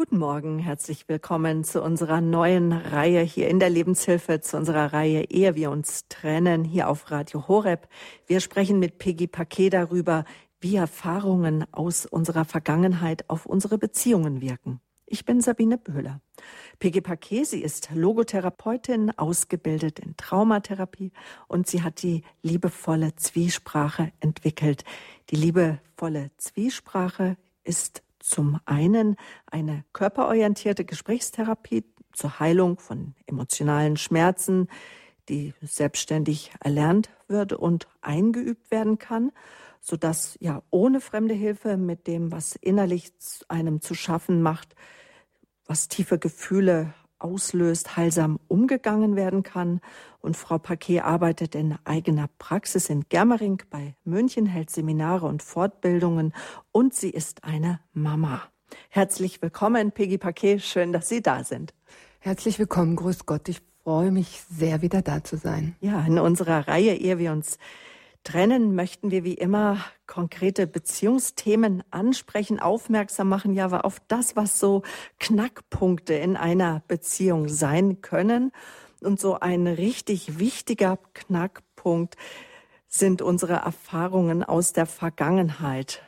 Guten Morgen, herzlich willkommen zu unserer neuen Reihe hier in der Lebenshilfe, zu unserer Reihe Ehe wir uns trennen, hier auf Radio Horeb. Wir sprechen mit Peggy Paquet darüber, wie Erfahrungen aus unserer Vergangenheit auf unsere Beziehungen wirken. Ich bin Sabine Böhler. Peggy Paquet, sie ist Logotherapeutin, ausgebildet in Traumatherapie und sie hat die liebevolle Zwiesprache entwickelt. Die liebevolle Zwiesprache ist zum einen eine körperorientierte Gesprächstherapie zur Heilung von emotionalen Schmerzen, die selbstständig erlernt wird und eingeübt werden kann, so dass ja ohne fremde Hilfe mit dem, was innerlich einem zu schaffen macht, was tiefe Gefühle auslöst, heilsam umgegangen werden kann. Und Frau Paquet arbeitet in eigener Praxis in Germering bei München, hält Seminare und Fortbildungen und sie ist eine Mama. Herzlich willkommen, Peggy Paquet. Schön, dass Sie da sind. Herzlich willkommen, grüß Gott. Ich freue mich sehr, wieder da zu sein. Ja, in unserer Reihe, ehe wir uns trennen, möchten wir wie immer konkrete Beziehungsthemen ansprechen, aufmerksam machen, ja, auf das, was so Knackpunkte in einer Beziehung sein können. Und so ein richtig wichtiger Knackpunkt sind unsere Erfahrungen aus der Vergangenheit,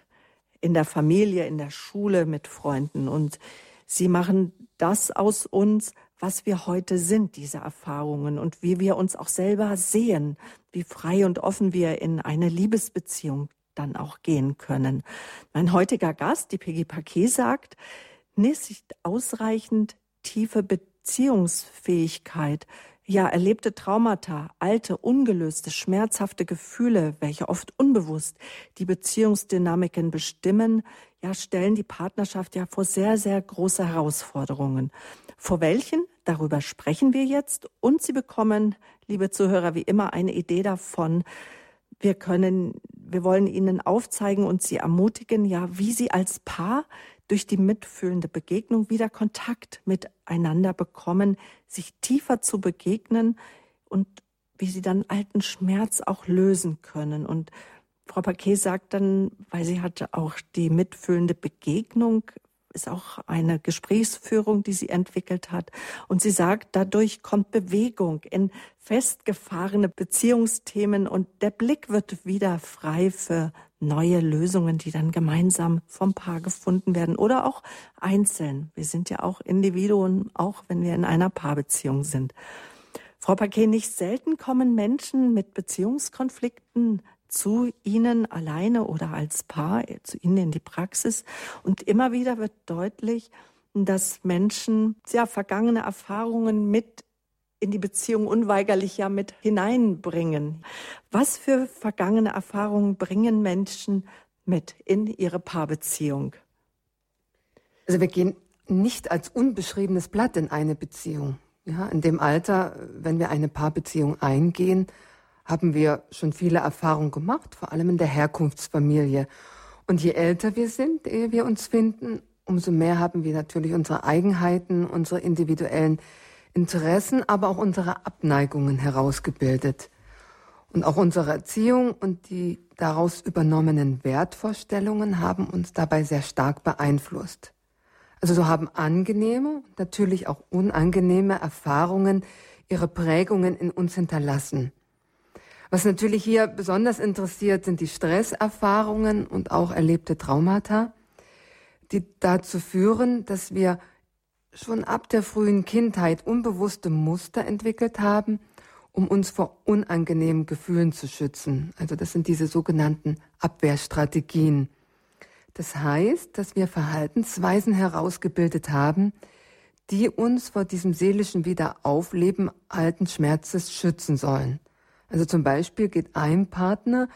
in der Familie, in der Schule, mit Freunden. Und sie machen das aus uns, was wir heute sind, diese Erfahrungen und wie wir uns auch selber sehen, wie frei und offen wir in eine Liebesbeziehung dann auch gehen können. Mein heutiger Gast, die Peggy Paquet, sagt, nicht ausreichend tiefe Beziehungsfähigkeit, ja, erlebte Traumata, alte, ungelöste, schmerzhafte Gefühle, welche oft unbewusst die Beziehungsdynamiken bestimmen, ja, stellen die Partnerschaft ja vor sehr, sehr große Herausforderungen. Vor welchen? Darüber sprechen wir jetzt und Sie bekommen, liebe Zuhörer, wie immer eine Idee davon. Wir können, wir wollen Ihnen aufzeigen und Sie ermutigen, ja, wie Sie als Paar durch die mitfühlende Begegnung wieder Kontakt miteinander bekommen, sich tiefer zu begegnen und wie sie dann alten Schmerz auch lösen können. Und Frau Paquet sagt dann, weil sie hatte auch die mitfühlende Begegnung, ist auch eine Gesprächsführung, die sie entwickelt hat. Und sie sagt, dadurch kommt Bewegung in festgefahrene Beziehungsthemen und der Blick wird wieder frei für neue Lösungen, die dann gemeinsam vom Paar gefunden werden oder auch einzeln. Wir sind ja auch Individuen, auch wenn wir in einer Paarbeziehung sind. Frau Paquet, nicht selten kommen Menschen mit Beziehungskonflikten zu Ihnen alleine oder als Paar, zu Ihnen in die Praxis. Und immer wieder wird deutlich, dass Menschen ja vergangene Erfahrungen mit in die Beziehung unweigerlich ja mit hineinbringen. Was für vergangene Erfahrungen bringen Menschen mit in ihre Paarbeziehung? Also wir gehen nicht als unbeschriebenes Blatt in eine Beziehung. Ja, in dem Alter, wenn wir eine Paarbeziehung eingehen, haben wir schon viele Erfahrungen gemacht, vor allem in der Herkunftsfamilie. Und je älter wir sind, ehe wir uns finden, umso mehr haben wir natürlich unsere Eigenheiten, unsere individuellen Interessen, aber auch unsere Abneigungen herausgebildet. Und auch unsere Erziehung und die daraus übernommenen Wertvorstellungen haben uns dabei sehr stark beeinflusst. Also so haben angenehme, natürlich auch unangenehme Erfahrungen ihre Prägungen in uns hinterlassen. Was natürlich hier besonders interessiert, sind die Stresserfahrungen und auch erlebte Traumata, die dazu führen, dass wir schon ab der frühen Kindheit unbewusste Muster entwickelt haben, um uns vor unangenehmen Gefühlen zu schützen. Also das sind diese sogenannten Abwehrstrategien. Das heißt, dass wir Verhaltensweisen herausgebildet haben, die uns vor diesem seelischen Wiederaufleben alten Schmerzes schützen sollen. Also zum Beispiel geht ein Partner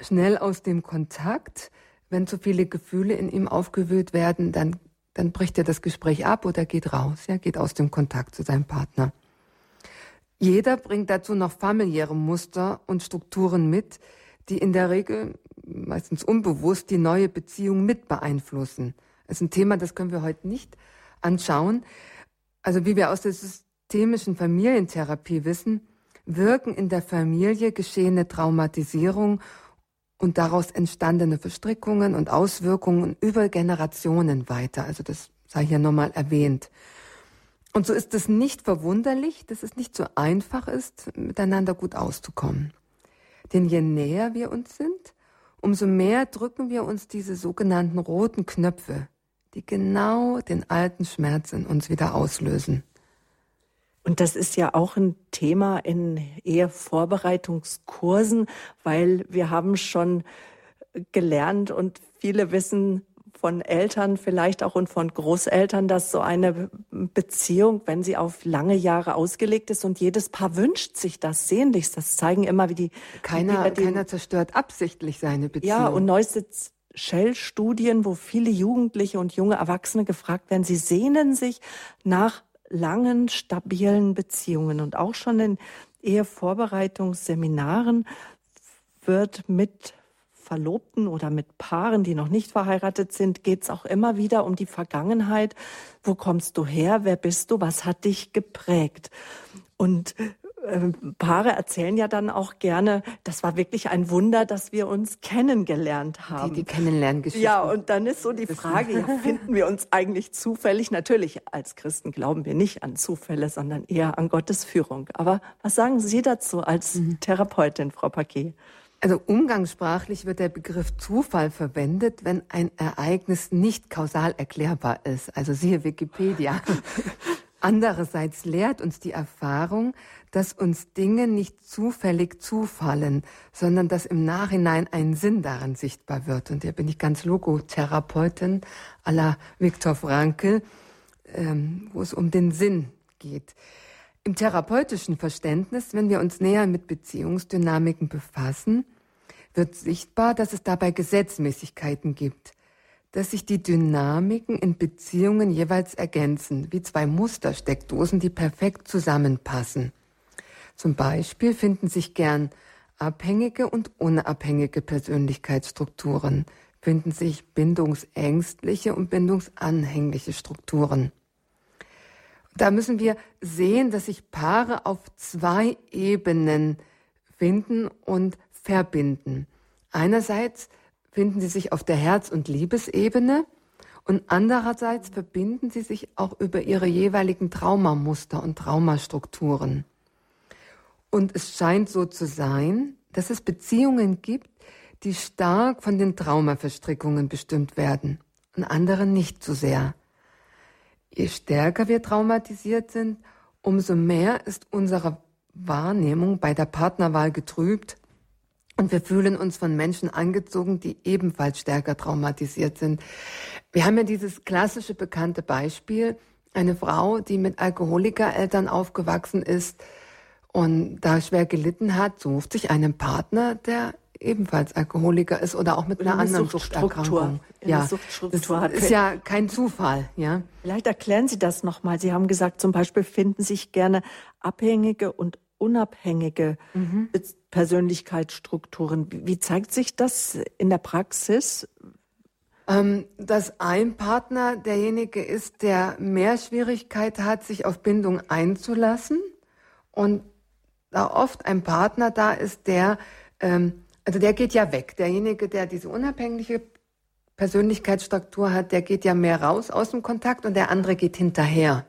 schnell aus dem Kontakt, wenn zu viele Gefühle in ihm aufgewühlt werden, dann, dann bricht er das Gespräch ab oder geht raus, ja, geht aus dem Kontakt zu seinem Partner. Jeder bringt dazu noch familiäre Muster und Strukturen mit, die in der Regel meistens unbewusst die neue Beziehung mit beeinflussen. Das ist ein Thema, das können wir heute nicht anschauen. Also wie wir aus der systemischen Familientherapie wissen, wirken in der Familie geschehene Traumatisierung und daraus entstandene Verstrickungen und Auswirkungen über Generationen weiter. Also das sei hier nochmal erwähnt. Und so ist es nicht verwunderlich, dass es nicht so einfach ist, miteinander gut auszukommen. Denn je näher wir uns sind, umso mehr drücken wir uns diese sogenannten roten Knöpfe, die genau den alten Schmerz in uns wieder auslösen. Und das ist ja auch ein Thema in Ehevorbereitungskursen, weil wir haben schon gelernt und viele wissen von Eltern vielleicht auch und von Großeltern, dass so eine Beziehung, wenn sie auf lange Jahre ausgelegt ist und jedes Paar wünscht sich das sehnlichst, das zeigen immer wie die keiner wie die, keiner zerstört absichtlich seine Beziehung. Ja, und neueste Shell-Studien, wo viele Jugendliche und junge Erwachsene gefragt werden, sie sehnen sich nach langen, stabilen Beziehungen. Und auch schon in Ehevorbereitungsseminaren wird mit Verlobten oder mit Paaren, die noch nicht verheiratet sind, geht es auch immer wieder um die Vergangenheit. Wo kommst du her? Wer bist du? Was hat dich geprägt? Und Paare erzählen ja dann auch gerne, das war wirklich ein Wunder, dass wir uns kennengelernt haben. Die, die Kennenlerngeschichte. Ja, und dann ist so die Frage, ja, finden wir uns eigentlich zufällig? Natürlich, als Christen glauben wir nicht an Zufälle, sondern eher an Gottes Führung. Aber was sagen Sie dazu als mhm. Therapeutin, Frau Paquet? Also umgangssprachlich wird der Begriff Zufall verwendet, wenn ein Ereignis nicht kausal erklärbar ist. Also siehe Wikipedia. Andererseits lehrt uns die Erfahrung, dass uns Dinge nicht zufällig zufallen, sondern dass im Nachhinein ein Sinn daran sichtbar wird. Und hier bin ich ganz Logotherapeutin à la Viktor Frankl, ähm, wo es um den Sinn geht. Im therapeutischen Verständnis, wenn wir uns näher mit Beziehungsdynamiken befassen, wird sichtbar, dass es dabei Gesetzmäßigkeiten gibt dass sich die Dynamiken in Beziehungen jeweils ergänzen, wie zwei Mustersteckdosen, die perfekt zusammenpassen. Zum Beispiel finden sich gern abhängige und unabhängige Persönlichkeitsstrukturen, finden sich bindungsängstliche und bindungsanhängliche Strukturen. Da müssen wir sehen, dass sich Paare auf zwei Ebenen finden und verbinden. Einerseits finden sie sich auf der Herz- und Liebesebene und andererseits verbinden sie sich auch über ihre jeweiligen Traumamuster und Traumastrukturen. Und es scheint so zu sein, dass es Beziehungen gibt, die stark von den Traumaverstrickungen bestimmt werden und andere nicht so sehr. Je stärker wir traumatisiert sind, umso mehr ist unsere Wahrnehmung bei der Partnerwahl getrübt und wir fühlen uns von Menschen angezogen, die ebenfalls stärker traumatisiert sind. Wir haben ja dieses klassische bekannte Beispiel, eine Frau, die mit Alkoholikereltern aufgewachsen ist und da schwer gelitten hat, sucht sich einen Partner, der ebenfalls Alkoholiker ist oder auch mit einer eine anderen Suchterkrankung. Ja, Suchtstruktur das ist ja kein Zufall, ja. Vielleicht erklären Sie das nochmal. Sie haben gesagt, zum Beispiel finden sich gerne Abhängige und unabhängige mhm. Persönlichkeitsstrukturen. Wie zeigt sich das in der Praxis? Ähm, dass ein Partner derjenige ist, der mehr Schwierigkeit hat, sich auf Bindung einzulassen und da oft ein Partner da ist, der, ähm, also der geht ja weg. Derjenige, der diese unabhängige Persönlichkeitsstruktur hat, der geht ja mehr raus aus dem Kontakt und der andere geht hinterher.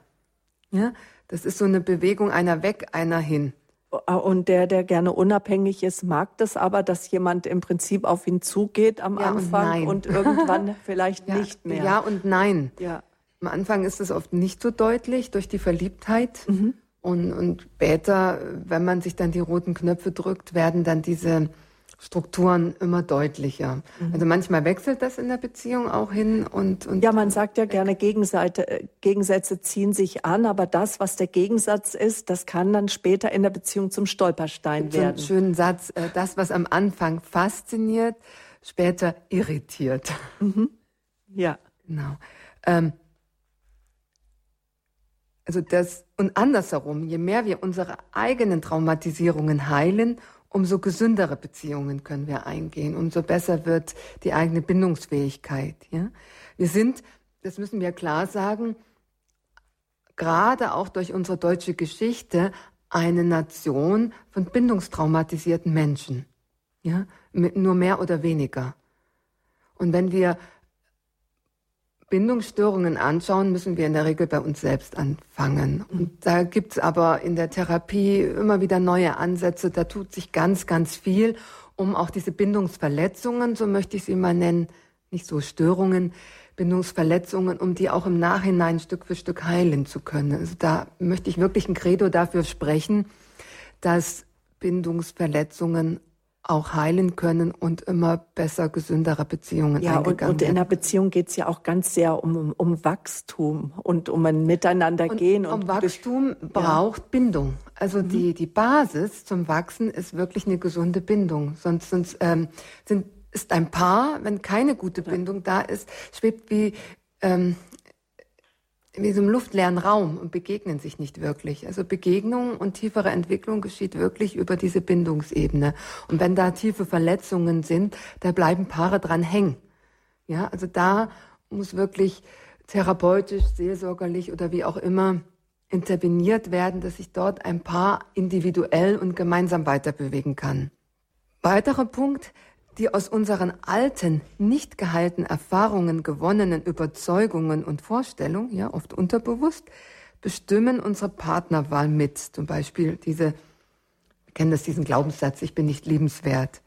Ja, das ist so eine Bewegung einer weg, einer hin. Und der, der gerne unabhängig ist, mag das aber, dass jemand im Prinzip auf ihn zugeht am ja Anfang und, und irgendwann vielleicht ja, nicht mehr. Ja und nein. Ja. Am Anfang ist es oft nicht so deutlich durch die Verliebtheit. Mhm. Und, und später, wenn man sich dann die roten Knöpfe drückt, werden dann diese Strukturen immer deutlicher. Mhm. Also manchmal wechselt das in der Beziehung auch hin und, und ja, man sagt ja gerne Gegenseite, äh, Gegensätze ziehen sich an, aber das, was der Gegensatz ist, das kann dann später in der Beziehung zum Stolperstein werden. So einen schönen Satz: äh, Das, was am Anfang fasziniert, später irritiert. Mhm. Ja, genau. Ähm, also das und andersherum, je mehr wir unsere eigenen Traumatisierungen heilen, umso gesündere Beziehungen können wir eingehen, umso besser wird die eigene Bindungsfähigkeit. Ja? Wir sind, das müssen wir klar sagen, gerade auch durch unsere deutsche Geschichte eine Nation von bindungstraumatisierten Menschen. Ja? Nur mehr oder weniger. Und wenn wir Bindungsstörungen anschauen, müssen wir in der Regel bei uns selbst anfangen. Und da gibt's aber in der Therapie immer wieder neue Ansätze. Da tut sich ganz, ganz viel, um auch diese Bindungsverletzungen, so möchte ich sie mal nennen, nicht so Störungen, Bindungsverletzungen, um die auch im Nachhinein Stück für Stück heilen zu können. Also da möchte ich wirklich ein Credo dafür sprechen, dass Bindungsverletzungen auch heilen können und immer besser gesündere Beziehungen ja, eingegangen und, und in einer Beziehung geht es ja auch ganz sehr um, um Wachstum und um ein Miteinander gehen. Und, um Wachstum ja. braucht Bindung. Also mhm. die, die Basis zum Wachsen ist wirklich eine gesunde Bindung. Sonst, sonst ähm, sind, ist ein Paar, wenn keine gute Bindung da ist, schwebt wie ähm, in diesem luftleeren Raum und begegnen sich nicht wirklich. Also Begegnung und tiefere Entwicklung geschieht wirklich über diese Bindungsebene. Und wenn da tiefe Verletzungen sind, da bleiben Paare dran hängen. Ja, also da muss wirklich therapeutisch, seelsorgerlich oder wie auch immer interveniert werden, dass sich dort ein Paar individuell und gemeinsam weiterbewegen kann. Weiterer Punkt, die aus unseren alten, nicht geheilten Erfahrungen gewonnenen Überzeugungen und Vorstellungen, ja, oft unterbewusst, bestimmen unsere Partnerwahl mit. Zum Beispiel diese, wir kennen das, diesen Glaubenssatz, ich bin nicht liebenswert.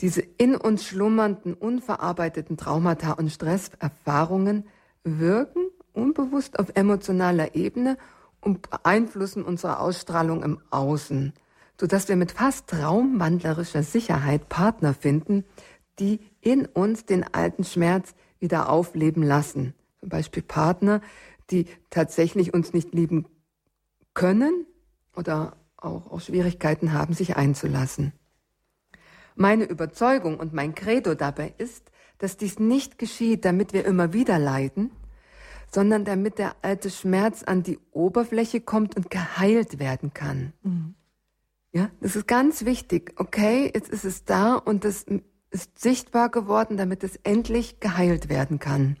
Diese in uns schlummernden, unverarbeiteten Traumata und Stresserfahrungen wirken unbewusst auf emotionaler Ebene und beeinflussen unsere Ausstrahlung im Außen sodass wir mit fast traumwandlerischer Sicherheit Partner finden, die in uns den alten Schmerz wieder aufleben lassen. Zum Beispiel Partner, die tatsächlich uns nicht lieben können oder auch, auch Schwierigkeiten haben, sich einzulassen. Meine Überzeugung und mein Credo dabei ist, dass dies nicht geschieht, damit wir immer wieder leiden, sondern damit der alte Schmerz an die Oberfläche kommt und geheilt werden kann. Mhm. Ja, das ist ganz wichtig. Okay, jetzt ist es da und das ist sichtbar geworden, damit es endlich geheilt werden kann.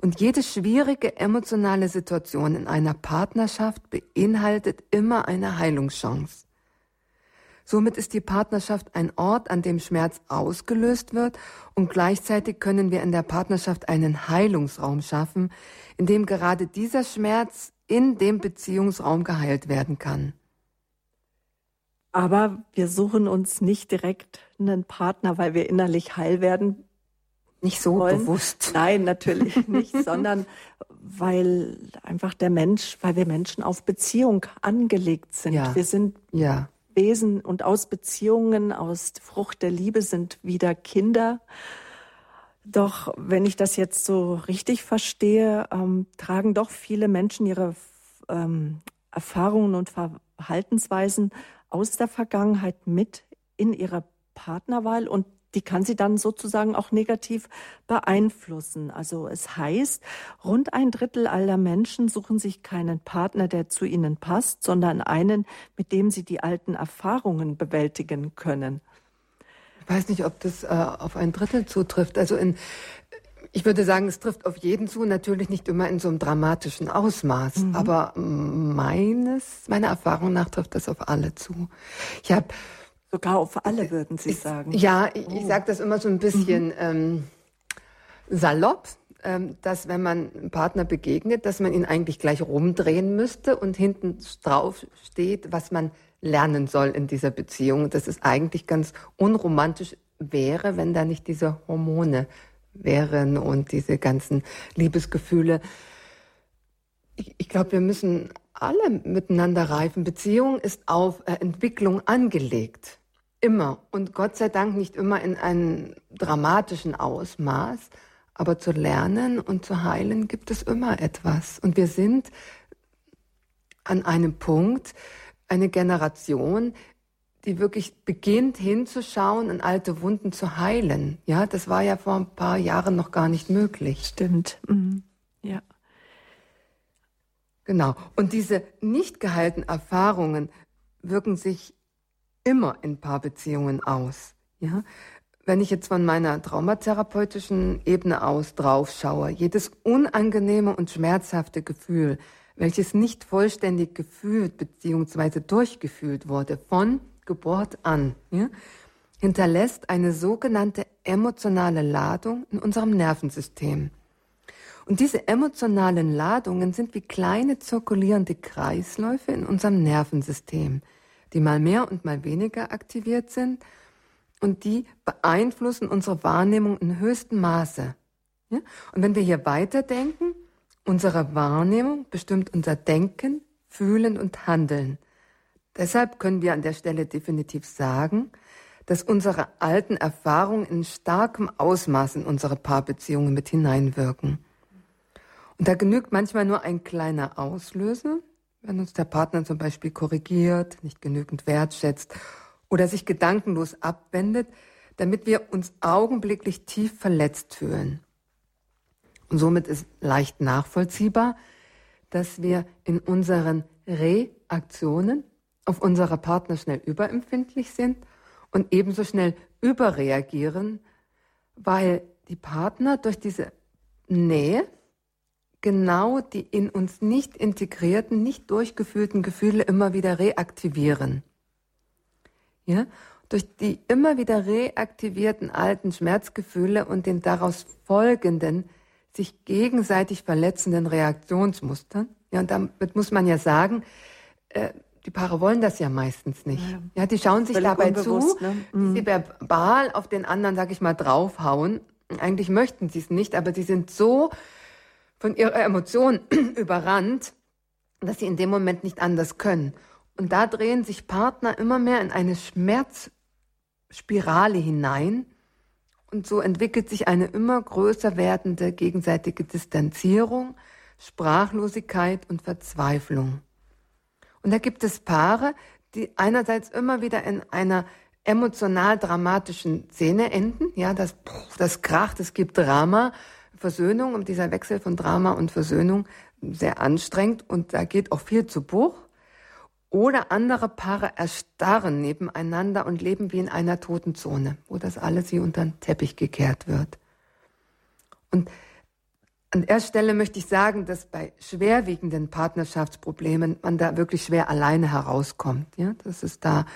Und jede schwierige emotionale Situation in einer Partnerschaft beinhaltet immer eine Heilungschance. Somit ist die Partnerschaft ein Ort, an dem Schmerz ausgelöst wird und gleichzeitig können wir in der Partnerschaft einen Heilungsraum schaffen, in dem gerade dieser Schmerz in dem Beziehungsraum geheilt werden kann. Aber wir suchen uns nicht direkt einen Partner, weil wir innerlich heil werden. Nicht so wollen. bewusst. Nein, natürlich nicht, sondern weil einfach der Mensch, weil wir Menschen auf Beziehung angelegt sind. Ja. Wir sind ja. Wesen und aus Beziehungen, aus Frucht der Liebe sind wieder Kinder. Doch wenn ich das jetzt so richtig verstehe, ähm, tragen doch viele Menschen ihre ähm, Erfahrungen und Verhaltensweisen aus der Vergangenheit mit in ihre Partnerwahl und die kann sie dann sozusagen auch negativ beeinflussen. Also es heißt, rund ein Drittel aller Menschen suchen sich keinen Partner, der zu ihnen passt, sondern einen, mit dem sie die alten Erfahrungen bewältigen können. Ich weiß nicht, ob das äh, auf ein Drittel zutrifft. Also in, ich würde sagen, es trifft auf jeden zu, natürlich nicht immer in so einem dramatischen Ausmaß, mhm. aber meines, meiner Erfahrung nach trifft das auf alle zu. Ich habe sogar auf alle würden Sie sagen. Ja, ich, oh. ich sage das immer so ein bisschen mhm. ähm, salopp, ähm, dass wenn man einem Partner begegnet, dass man ihn eigentlich gleich rumdrehen müsste und hinten drauf steht, was man lernen soll in dieser Beziehung. Dass es eigentlich ganz unromantisch wäre, wenn da nicht diese Hormone wären und diese ganzen Liebesgefühle. Ich, ich glaube, wir müssen alle miteinander reifen. Beziehung ist auf äh, Entwicklung angelegt. Immer. Und Gott sei Dank nicht immer in einem dramatischen Ausmaß. Aber zu lernen und zu heilen gibt es immer etwas. Und wir sind an einem Punkt, eine Generation, die wirklich beginnt hinzuschauen und alte Wunden zu heilen. Ja, das war ja vor ein paar Jahren noch gar nicht möglich. Stimmt. Mhm. Ja. Genau. Und diese nicht geheilten Erfahrungen wirken sich immer in Paarbeziehungen aus. Ja? Wenn ich jetzt von meiner traumatherapeutischen Ebene aus drauf schaue, jedes unangenehme und schmerzhafte Gefühl, welches nicht vollständig gefühlt bzw. durchgefühlt wurde von Geburt an, ja, hinterlässt eine sogenannte emotionale Ladung in unserem Nervensystem. Und diese emotionalen Ladungen sind wie kleine zirkulierende Kreisläufe in unserem Nervensystem, die mal mehr und mal weniger aktiviert sind und die beeinflussen unsere Wahrnehmung in höchstem Maße. Ja? Und wenn wir hier weiterdenken, unsere Wahrnehmung bestimmt unser Denken, Fühlen und Handeln. Deshalb können wir an der Stelle definitiv sagen, dass unsere alten Erfahrungen in starkem Ausmaß in unsere Paarbeziehungen mit hineinwirken. Und da genügt manchmal nur ein kleiner Auslöser, wenn uns der Partner zum Beispiel korrigiert, nicht genügend wertschätzt oder sich gedankenlos abwendet, damit wir uns augenblicklich tief verletzt fühlen. Und somit ist leicht nachvollziehbar, dass wir in unseren Reaktionen auf unsere Partner schnell überempfindlich sind und ebenso schnell überreagieren, weil die Partner durch diese Nähe genau die in uns nicht integrierten, nicht durchgeführten Gefühle immer wieder reaktivieren. Ja? Durch die immer wieder reaktivierten alten Schmerzgefühle und den daraus folgenden, sich gegenseitig verletzenden Reaktionsmustern. Ja, und damit muss man ja sagen, äh, die Paare wollen das ja meistens nicht. Ja, ja die schauen sich dabei zu, ne? mhm. sie verbal auf den anderen, sag ich mal, draufhauen. Eigentlich möchten sie es nicht, aber sie sind so von ihrer Emotion überrannt, dass sie in dem Moment nicht anders können. Und da drehen sich Partner immer mehr in eine Schmerzspirale hinein. Und so entwickelt sich eine immer größer werdende gegenseitige Distanzierung, Sprachlosigkeit und Verzweiflung. Und da gibt es Paare, die einerseits immer wieder in einer emotional dramatischen Szene enden. Ja, das, das kracht, es gibt Drama. Versöhnung und dieser Wechsel von Drama und Versöhnung sehr anstrengend und da geht auch viel zu Bruch. Oder andere Paare erstarren nebeneinander und leben wie in einer toten Zone, wo das alles wie unter den Teppich gekehrt wird. Und an der Stelle möchte ich sagen, dass bei schwerwiegenden Partnerschaftsproblemen man da wirklich schwer alleine herauskommt. Ja? Dass es da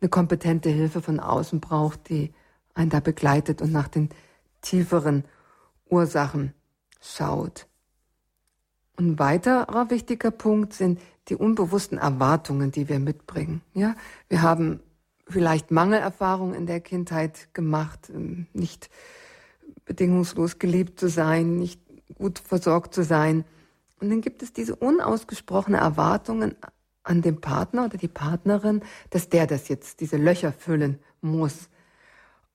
eine kompetente Hilfe von außen braucht, die einen da begleitet und nach den tieferen Ursachen schaut. Ein weiterer wichtiger Punkt sind die unbewussten Erwartungen, die wir mitbringen. Ja, wir haben vielleicht Mangelerfahrungen in der Kindheit gemacht, ähm, nicht bedingungslos geliebt zu sein, nicht gut versorgt zu sein. Und dann gibt es diese unausgesprochene Erwartungen an den Partner oder die Partnerin, dass der das jetzt, diese Löcher füllen muss.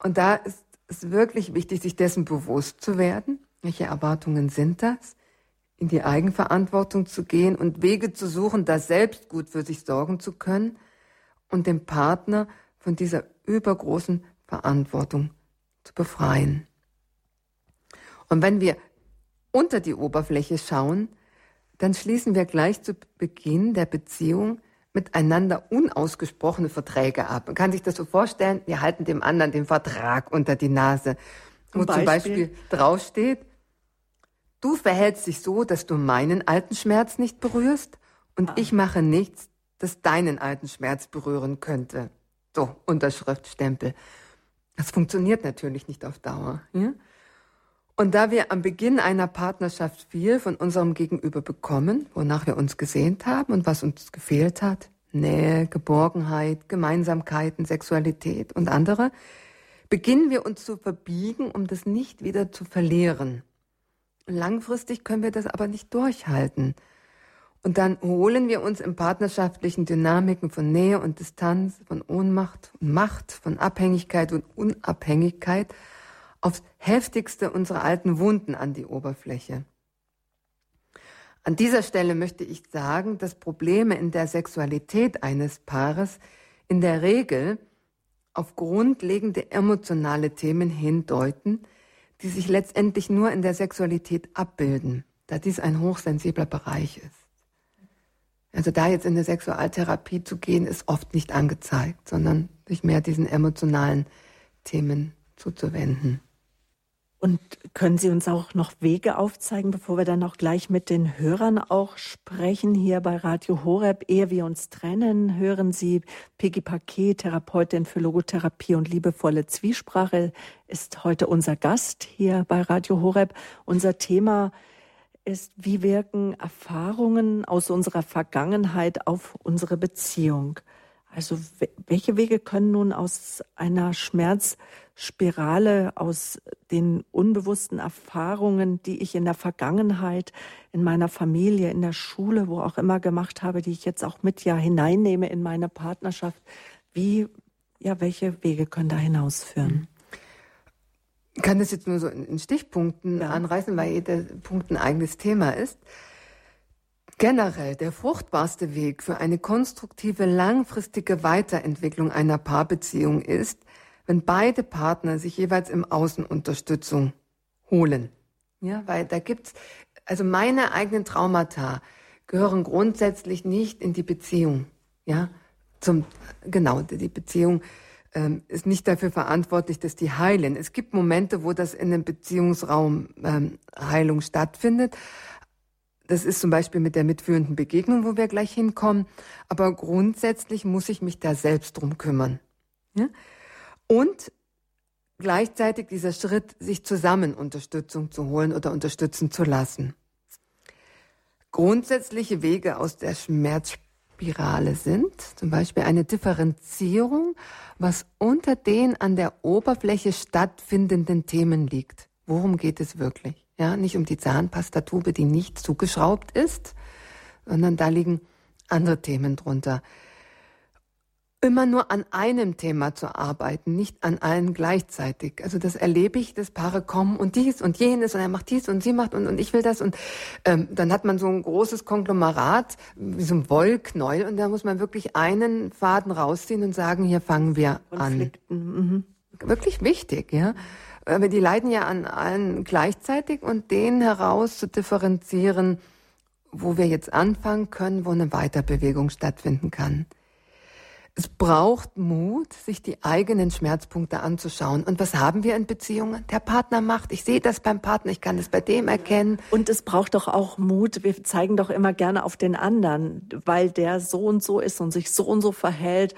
Und da ist es wirklich wichtig, sich dessen bewusst zu werden. Welche Erwartungen sind das? In die Eigenverantwortung zu gehen und Wege zu suchen, da selbst gut für sich sorgen zu können und den Partner von dieser übergroßen Verantwortung zu befreien. Und wenn wir unter die Oberfläche schauen, dann schließen wir gleich zu Beginn der Beziehung miteinander unausgesprochene Verträge ab. Man kann sich das so vorstellen, wir halten dem anderen den Vertrag unter die Nase, wo zum Beispiel, zum Beispiel draufsteht, du verhältst dich so, dass du meinen alten Schmerz nicht berührst und ah. ich mache nichts, das deinen alten Schmerz berühren könnte. So, Unterschriftstempel. Das funktioniert natürlich nicht auf Dauer. Ja? Und da wir am Beginn einer Partnerschaft viel von unserem Gegenüber bekommen, wonach wir uns gesehnt haben und was uns gefehlt hat, Nähe, Geborgenheit, Gemeinsamkeiten, Sexualität und andere, beginnen wir uns zu verbiegen, um das nicht wieder zu verlieren. Langfristig können wir das aber nicht durchhalten. Und dann holen wir uns in partnerschaftlichen Dynamiken von Nähe und Distanz, von Ohnmacht und Macht, von Abhängigkeit und Unabhängigkeit aufs heftigste unsere alten Wunden an die Oberfläche. An dieser Stelle möchte ich sagen, dass Probleme in der Sexualität eines Paares in der Regel auf grundlegende emotionale Themen hindeuten, die sich letztendlich nur in der Sexualität abbilden, da dies ein hochsensibler Bereich ist. Also da jetzt in eine Sexualtherapie zu gehen, ist oft nicht angezeigt, sondern sich mehr diesen emotionalen Themen zuzuwenden. Und können Sie uns auch noch Wege aufzeigen, bevor wir dann auch gleich mit den Hörern auch sprechen hier bei Radio Horeb, ehe wir uns trennen, hören Sie Peggy Paquet, Therapeutin für Logotherapie und liebevolle Zwiesprache, ist heute unser Gast hier bei Radio Horeb. Unser Thema ist, wie wirken Erfahrungen aus unserer Vergangenheit auf unsere Beziehung? Also welche Wege können nun aus einer Schmerzspirale, aus den unbewussten Erfahrungen, die ich in der Vergangenheit, in meiner Familie, in der Schule, wo auch immer gemacht habe, die ich jetzt auch mit ja hineinnehme in meine Partnerschaft, wie, ja, welche Wege können da hinausführen? Ich kann das jetzt nur so in Stichpunkten ja. anreißen, weil jeder Punkt ein eigenes Thema ist. Generell der fruchtbarste Weg für eine konstruktive, langfristige Weiterentwicklung einer Paarbeziehung ist, wenn beide Partner sich jeweils im Außen Unterstützung holen. Ja, weil da gibt's, also meine eigenen Traumata gehören grundsätzlich nicht in die Beziehung. Ja, zum, genau, die Beziehung ähm, ist nicht dafür verantwortlich, dass die heilen. Es gibt Momente, wo das in einem Beziehungsraum ähm, Heilung stattfindet. Das ist zum Beispiel mit der mitführenden Begegnung, wo wir gleich hinkommen. Aber grundsätzlich muss ich mich da selbst drum kümmern. Ja? Und gleichzeitig dieser Schritt, sich zusammen Unterstützung zu holen oder unterstützen zu lassen. Grundsätzliche Wege aus der Schmerzspirale sind zum Beispiel eine Differenzierung, was unter den an der Oberfläche stattfindenden Themen liegt. Worum geht es wirklich? Ja, nicht um die Zahnpastatube, die nicht zugeschraubt ist, sondern da liegen andere Themen drunter. Immer nur an einem Thema zu arbeiten, nicht an allen gleichzeitig. Also das erlebe ich, dass Paare kommen und dies und jenes und er macht dies und sie macht und, und ich will das und ähm, dann hat man so ein großes Konglomerat, wie so ein Wollknäuel und da muss man wirklich einen Faden rausziehen und sagen, hier fangen wir an. Mhm. Wirklich wichtig, ja. Aber die leiden ja an allen gleichzeitig und den heraus zu differenzieren, wo wir jetzt anfangen können, wo eine Weiterbewegung stattfinden kann. Es braucht Mut, sich die eigenen Schmerzpunkte anzuschauen. Und was haben wir in Beziehungen? Der Partner macht. Ich sehe das beim Partner, ich kann das bei dem erkennen. Und es braucht doch auch Mut. Wir zeigen doch immer gerne auf den anderen, weil der so und so ist und sich so und so verhält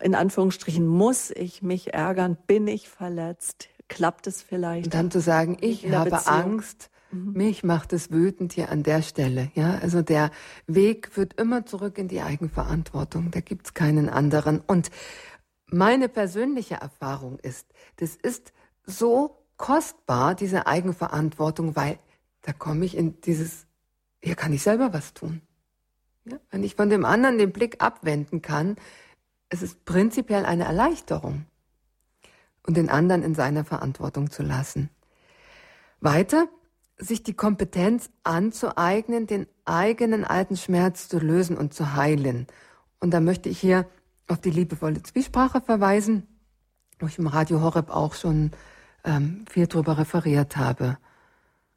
in Anführungsstrichen, muss ich mich ärgern? Bin ich verletzt? Klappt es vielleicht? Und dann zu sagen, ich habe Beziehung. Angst, mhm. mich macht es wütend hier an der Stelle. Ja, also der Weg führt immer zurück in die Eigenverantwortung. Da gibt es keinen anderen. Und meine persönliche Erfahrung ist, das ist so kostbar, diese Eigenverantwortung, weil da komme ich in dieses, hier kann ich selber was tun. Ja, wenn ich von dem anderen den Blick abwenden kann, es ist prinzipiell eine Erleichterung und den anderen in seiner Verantwortung zu lassen. Weiter, sich die Kompetenz anzueignen, den eigenen alten Schmerz zu lösen und zu heilen. Und da möchte ich hier auf die liebevolle Zwiesprache verweisen, wo ich im Radio Horeb auch schon ähm, viel drüber referiert habe.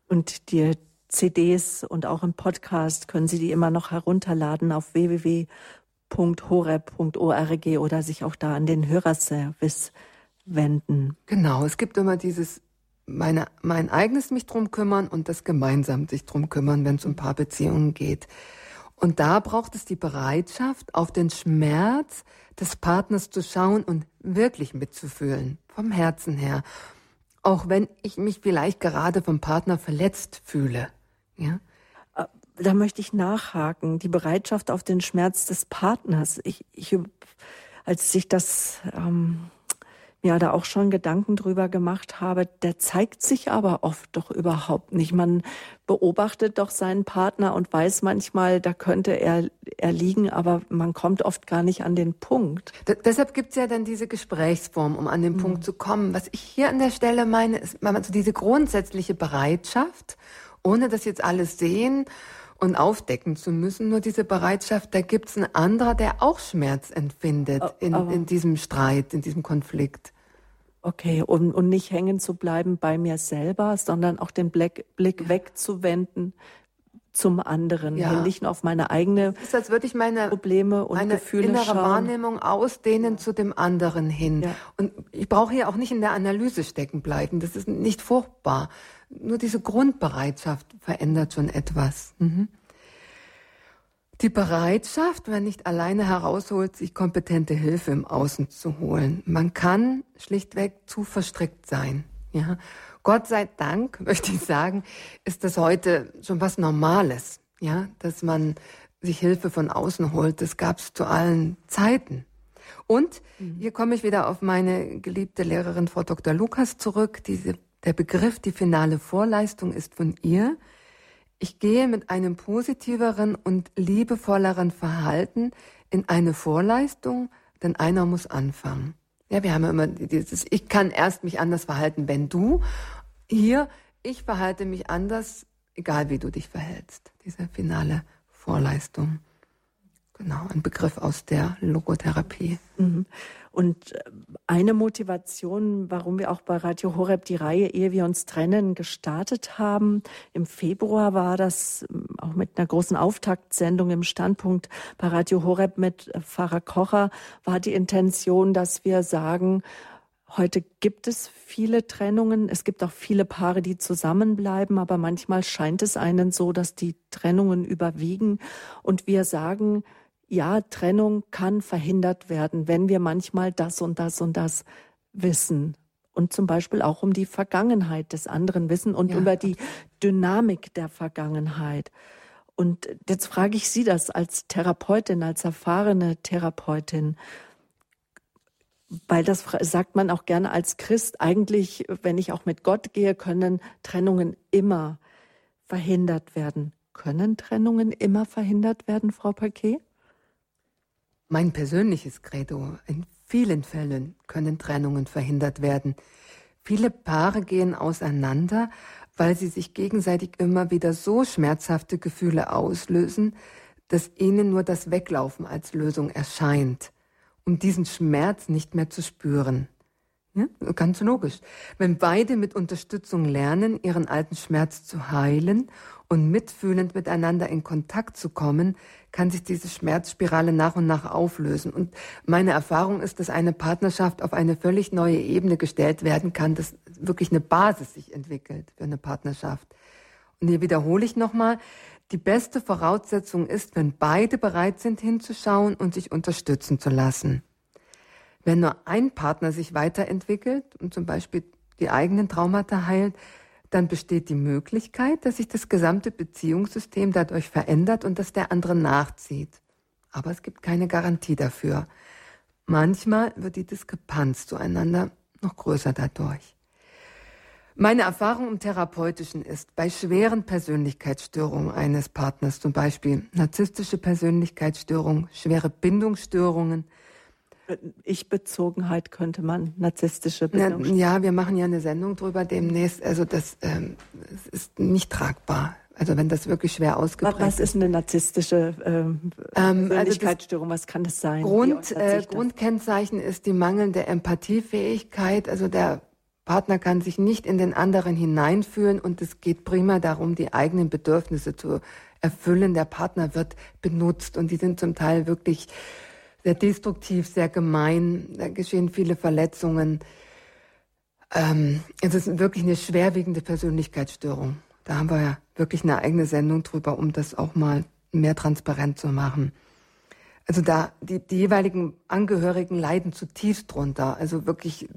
Und die CDs und auch im Podcast können Sie die immer noch herunterladen auf www www.horeb.org oder sich auch da an den Hörerservice wenden. Genau, es gibt immer dieses meine, mein eigenes mich drum kümmern und das gemeinsam sich drum kümmern, wenn es um ein paar Beziehungen geht. Und da braucht es die Bereitschaft, auf den Schmerz des Partners zu schauen und wirklich mitzufühlen, vom Herzen her. Auch wenn ich mich vielleicht gerade vom Partner verletzt fühle. Ja? Da möchte ich nachhaken, die Bereitschaft auf den Schmerz des Partners. Ich, ich als ich das ähm, ja da auch schon Gedanken drüber gemacht habe, der zeigt sich aber oft doch überhaupt nicht. Man beobachtet doch seinen Partner und weiß manchmal, da könnte er, er liegen, aber man kommt oft gar nicht an den Punkt. D deshalb gibt's ja dann diese Gesprächsform, um an den mhm. Punkt zu kommen. Was ich hier an der Stelle meine, ist also diese grundsätzliche Bereitschaft, ohne dass jetzt alles sehen und aufdecken zu müssen. Nur diese Bereitschaft, da gibt's einen anderer, der auch Schmerz empfindet in, in diesem Streit, in diesem Konflikt. Okay, und, und nicht hängen zu bleiben bei mir selber, sondern auch den Blick, Blick wegzuwenden zum anderen, ja. nicht nur auf meine eigene das ist, als würde ich meine Probleme und meine Gefühle innere schauen. Wahrnehmung ausdehnen ja. zu dem anderen hin. Ja. Und ich brauche hier auch nicht in der Analyse stecken bleiben. Das ist nicht furchtbar, nur diese Grundbereitschaft verändert schon etwas. Mhm. Die Bereitschaft, wenn nicht alleine herausholt, sich kompetente Hilfe im Außen zu holen. Man kann schlichtweg zu verstrickt sein. Ja? Gott sei Dank, möchte ich sagen, ist das heute schon was Normales, ja, dass man sich Hilfe von außen holt. Das gab es zu allen Zeiten. Und mhm. hier komme ich wieder auf meine geliebte Lehrerin Frau Dr. Lukas zurück. Diese, der Begriff, die finale Vorleistung ist von ihr. Ich gehe mit einem positiveren und liebevolleren Verhalten in eine Vorleistung, denn einer muss anfangen. Ja, wir haben ja immer dieses, ich kann erst mich anders verhalten, wenn du. Hier, ich verhalte mich anders, egal wie du dich verhältst. Diese finale Vorleistung. Genau, ein Begriff aus der Logotherapie. Mhm. Und äh, eine Motivation, warum wir auch bei Radio Horeb die Reihe Ehe wir uns trennen gestartet haben, im Februar war das ähm, auch mit einer großen Auftaktsendung im Standpunkt bei Radio Horeb mit äh, Pfarrer Kocher, war die Intention, dass wir sagen, Heute gibt es viele Trennungen. Es gibt auch viele Paare, die zusammenbleiben, aber manchmal scheint es einen so, dass die Trennungen überwiegen. Und wir sagen, ja, Trennung kann verhindert werden, wenn wir manchmal das und das und das wissen. Und zum Beispiel auch um die Vergangenheit des anderen wissen und ja. über die Dynamik der Vergangenheit. Und jetzt frage ich Sie das als Therapeutin, als erfahrene Therapeutin, weil das sagt man auch gerne als Christ. Eigentlich, wenn ich auch mit Gott gehe, können Trennungen immer verhindert werden. Können Trennungen immer verhindert werden, Frau Paquet? Mein persönliches Credo. In vielen Fällen können Trennungen verhindert werden. Viele Paare gehen auseinander, weil sie sich gegenseitig immer wieder so schmerzhafte Gefühle auslösen, dass ihnen nur das Weglaufen als Lösung erscheint, um diesen Schmerz nicht mehr zu spüren. Ja, ganz logisch. Wenn beide mit Unterstützung lernen, ihren alten Schmerz zu heilen und mitfühlend miteinander in Kontakt zu kommen, kann sich diese Schmerzspirale nach und nach auflösen. Und meine Erfahrung ist, dass eine Partnerschaft auf eine völlig neue Ebene gestellt werden kann, dass wirklich eine Basis sich entwickelt für eine Partnerschaft. Und hier wiederhole ich nochmal, die beste Voraussetzung ist, wenn beide bereit sind hinzuschauen und sich unterstützen zu lassen. Wenn nur ein Partner sich weiterentwickelt und zum Beispiel die eigenen Traumata heilt, dann besteht die Möglichkeit, dass sich das gesamte Beziehungssystem dadurch verändert und dass der andere nachzieht. Aber es gibt keine Garantie dafür. Manchmal wird die Diskrepanz zueinander noch größer dadurch. Meine Erfahrung im Therapeutischen ist, bei schweren Persönlichkeitsstörungen eines Partners, zum Beispiel narzisstische Persönlichkeitsstörungen, schwere Bindungsstörungen, ich-Bezogenheit könnte man, narzisstische Bindung. Ja, wir machen ja eine Sendung drüber demnächst. Also das, ähm, das ist nicht tragbar. Also wenn das wirklich schwer ausgeprägt ist. Was ist eine narzisstische ähm, ähm, also Persönlichkeitsstörung? Also Was kann das sein? Grund, äh, Grundkennzeichen ist die mangelnde Empathiefähigkeit. Also der Partner kann sich nicht in den anderen hineinfühlen und es geht prima darum, die eigenen Bedürfnisse zu erfüllen. Der Partner wird benutzt und die sind zum Teil wirklich sehr destruktiv, sehr gemein. Da geschehen viele Verletzungen. Ähm, es ist wirklich eine schwerwiegende Persönlichkeitsstörung. Da haben wir ja wirklich eine eigene Sendung drüber, um das auch mal mehr transparent zu machen. Also da, die, die jeweiligen Angehörigen leiden zutiefst drunter. Also wirklich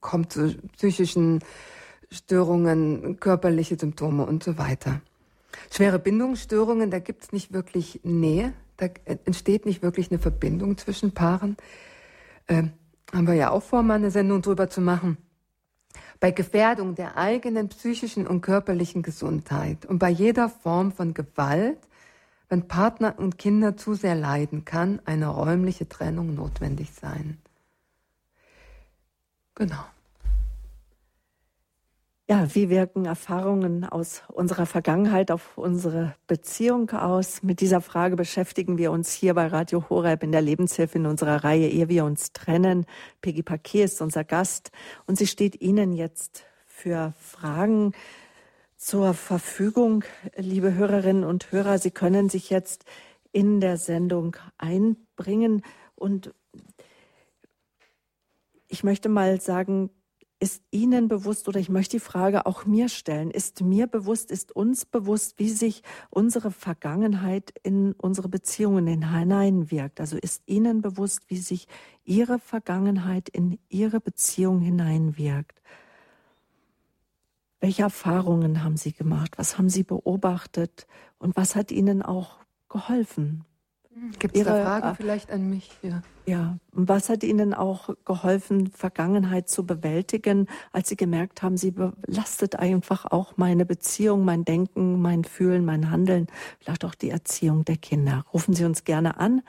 kommt zu psychischen Störungen, körperliche Symptome und so weiter. Schwere Bindungsstörungen, da gibt es nicht wirklich Nähe da entsteht nicht wirklich eine Verbindung zwischen Paaren. Ähm, haben wir ja auch vor, mal eine Sendung drüber zu machen. Bei Gefährdung der eigenen psychischen und körperlichen Gesundheit und bei jeder Form von Gewalt, wenn Partner und Kinder zu sehr leiden, kann eine räumliche Trennung notwendig sein. Genau. Ja, wie wirken Erfahrungen aus unserer Vergangenheit auf unsere Beziehung aus? Mit dieser Frage beschäftigen wir uns hier bei Radio Horeb in der Lebenshilfe in unserer Reihe Ehe wir uns trennen. Peggy Paquet ist unser Gast und sie steht Ihnen jetzt für Fragen zur Verfügung, liebe Hörerinnen und Hörer. Sie können sich jetzt in der Sendung einbringen und ich möchte mal sagen, ist Ihnen bewusst oder ich möchte die Frage auch mir stellen, ist mir bewusst, ist uns bewusst, wie sich unsere Vergangenheit in unsere Beziehungen hineinwirkt? Also ist Ihnen bewusst, wie sich Ihre Vergangenheit in Ihre Beziehung hineinwirkt? Welche Erfahrungen haben Sie gemacht? Was haben Sie beobachtet? Und was hat Ihnen auch geholfen? Gibt es da Fragen äh, vielleicht an mich? Ja. ja. Und was hat Ihnen auch geholfen, Vergangenheit zu bewältigen, als Sie gemerkt haben, sie belastet einfach auch meine Beziehung, mein Denken, mein Fühlen, mein Handeln, vielleicht auch die Erziehung der Kinder? Rufen Sie uns gerne an.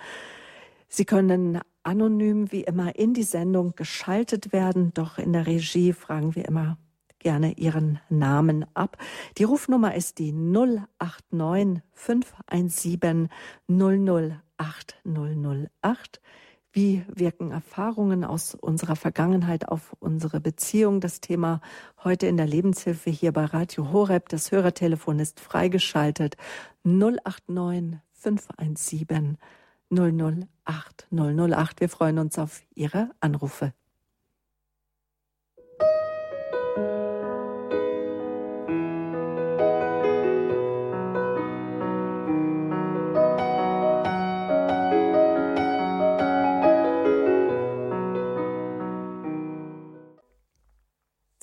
Sie können anonym wie immer in die Sendung geschaltet werden, doch in der Regie fragen wir immer gerne Ihren Namen ab. Die Rufnummer ist die 089 517 008 008. Wie wirken Erfahrungen aus unserer Vergangenheit auf unsere Beziehung? Das Thema heute in der Lebenshilfe hier bei Radio Horeb. Das Hörertelefon ist freigeschaltet. 089 517 008 008. Wir freuen uns auf Ihre Anrufe.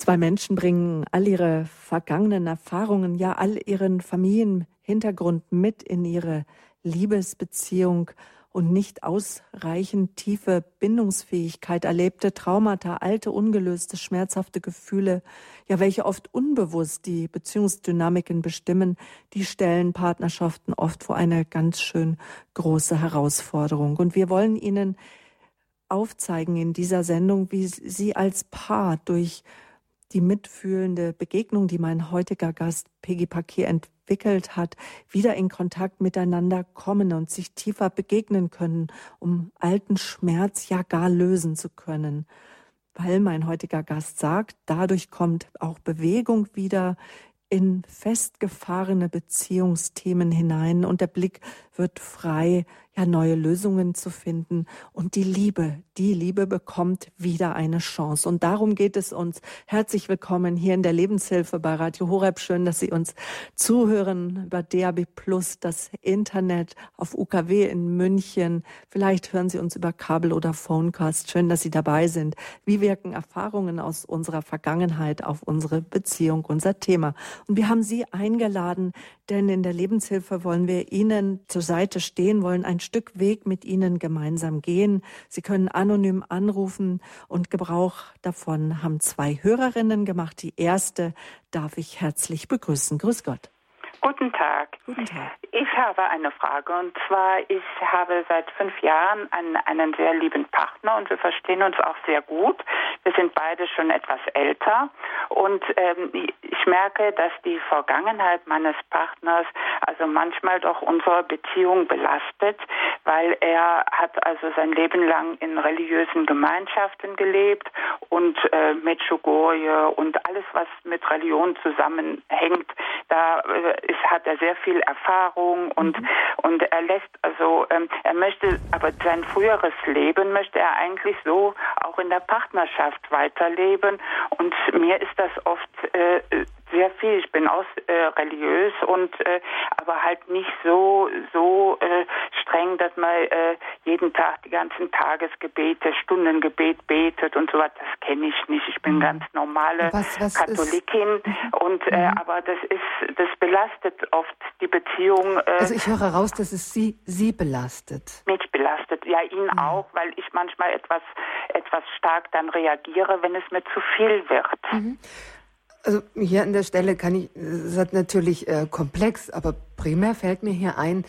Zwei Menschen bringen all ihre vergangenen Erfahrungen, ja all ihren Familienhintergrund mit in ihre Liebesbeziehung und nicht ausreichend tiefe Bindungsfähigkeit, erlebte Traumata, alte, ungelöste, schmerzhafte Gefühle, ja welche oft unbewusst die Beziehungsdynamiken bestimmen, die stellen Partnerschaften oft vor eine ganz schön große Herausforderung. Und wir wollen Ihnen aufzeigen in dieser Sendung, wie Sie als Paar durch die mitfühlende Begegnung, die mein heutiger Gast Peggy Paquet entwickelt hat, wieder in Kontakt miteinander kommen und sich tiefer begegnen können, um alten Schmerz ja gar lösen zu können. Weil mein heutiger Gast sagt, dadurch kommt auch Bewegung wieder in festgefahrene Beziehungsthemen hinein und der Blick wird frei, ja neue Lösungen zu finden und die Liebe, die Liebe bekommt wieder eine Chance und darum geht es uns. Herzlich willkommen hier in der Lebenshilfe bei Radio Horeb. Schön, dass Sie uns zuhören über DAB Plus, das Internet auf UKW in München. Vielleicht hören Sie uns über Kabel oder Phonecast. Schön, dass Sie dabei sind. Wie wirken Erfahrungen aus unserer Vergangenheit auf unsere Beziehung, unser Thema? Und wir haben Sie eingeladen, denn in der Lebenshilfe wollen wir Ihnen zur Seite stehen, wollen ein Stück Weg mit Ihnen gemeinsam gehen. Sie können anonym anrufen und Gebrauch davon haben zwei Hörerinnen gemacht. Die erste darf ich herzlich begrüßen. Grüß Gott. Guten Tag. Guten Tag. Ich habe eine Frage und zwar, ich habe seit fünf Jahren einen, einen sehr lieben Partner und wir verstehen uns auch sehr gut. Wir sind beide schon etwas älter und ähm, ich merke, dass die Vergangenheit meines Partners also manchmal doch unsere Beziehung belastet, weil er hat also sein Leben lang in religiösen Gemeinschaften gelebt und äh, Medjugorje und alles, was mit Religion zusammenhängt, da äh, ist, hat er sehr viel Erfahrung und, mhm. und er lässt also, ähm, er möchte, aber sein früheres Leben möchte er eigentlich so auch in der Partnerschaft weiterleben und mir ist das oft äh, sehr viel. Ich bin auch äh, religiös und äh, aber halt nicht so so äh, streng, dass man äh, jeden Tag die ganzen Tagesgebete, Stundengebet betet und so was. Das kenne ich nicht. Ich bin mhm. ganz normale was, was Katholikin ist? und äh, mhm. aber das ist das belastet oft die Beziehung. Äh, also ich höre raus, dass es Sie Sie belastet. Mich belastet, ja ihn mhm. auch, weil ich manchmal etwas etwas stark dann reagiere, wenn es mir zu viel wird. Also hier an der Stelle kann ich, es ist natürlich äh, komplex, aber primär fällt mir hier ein,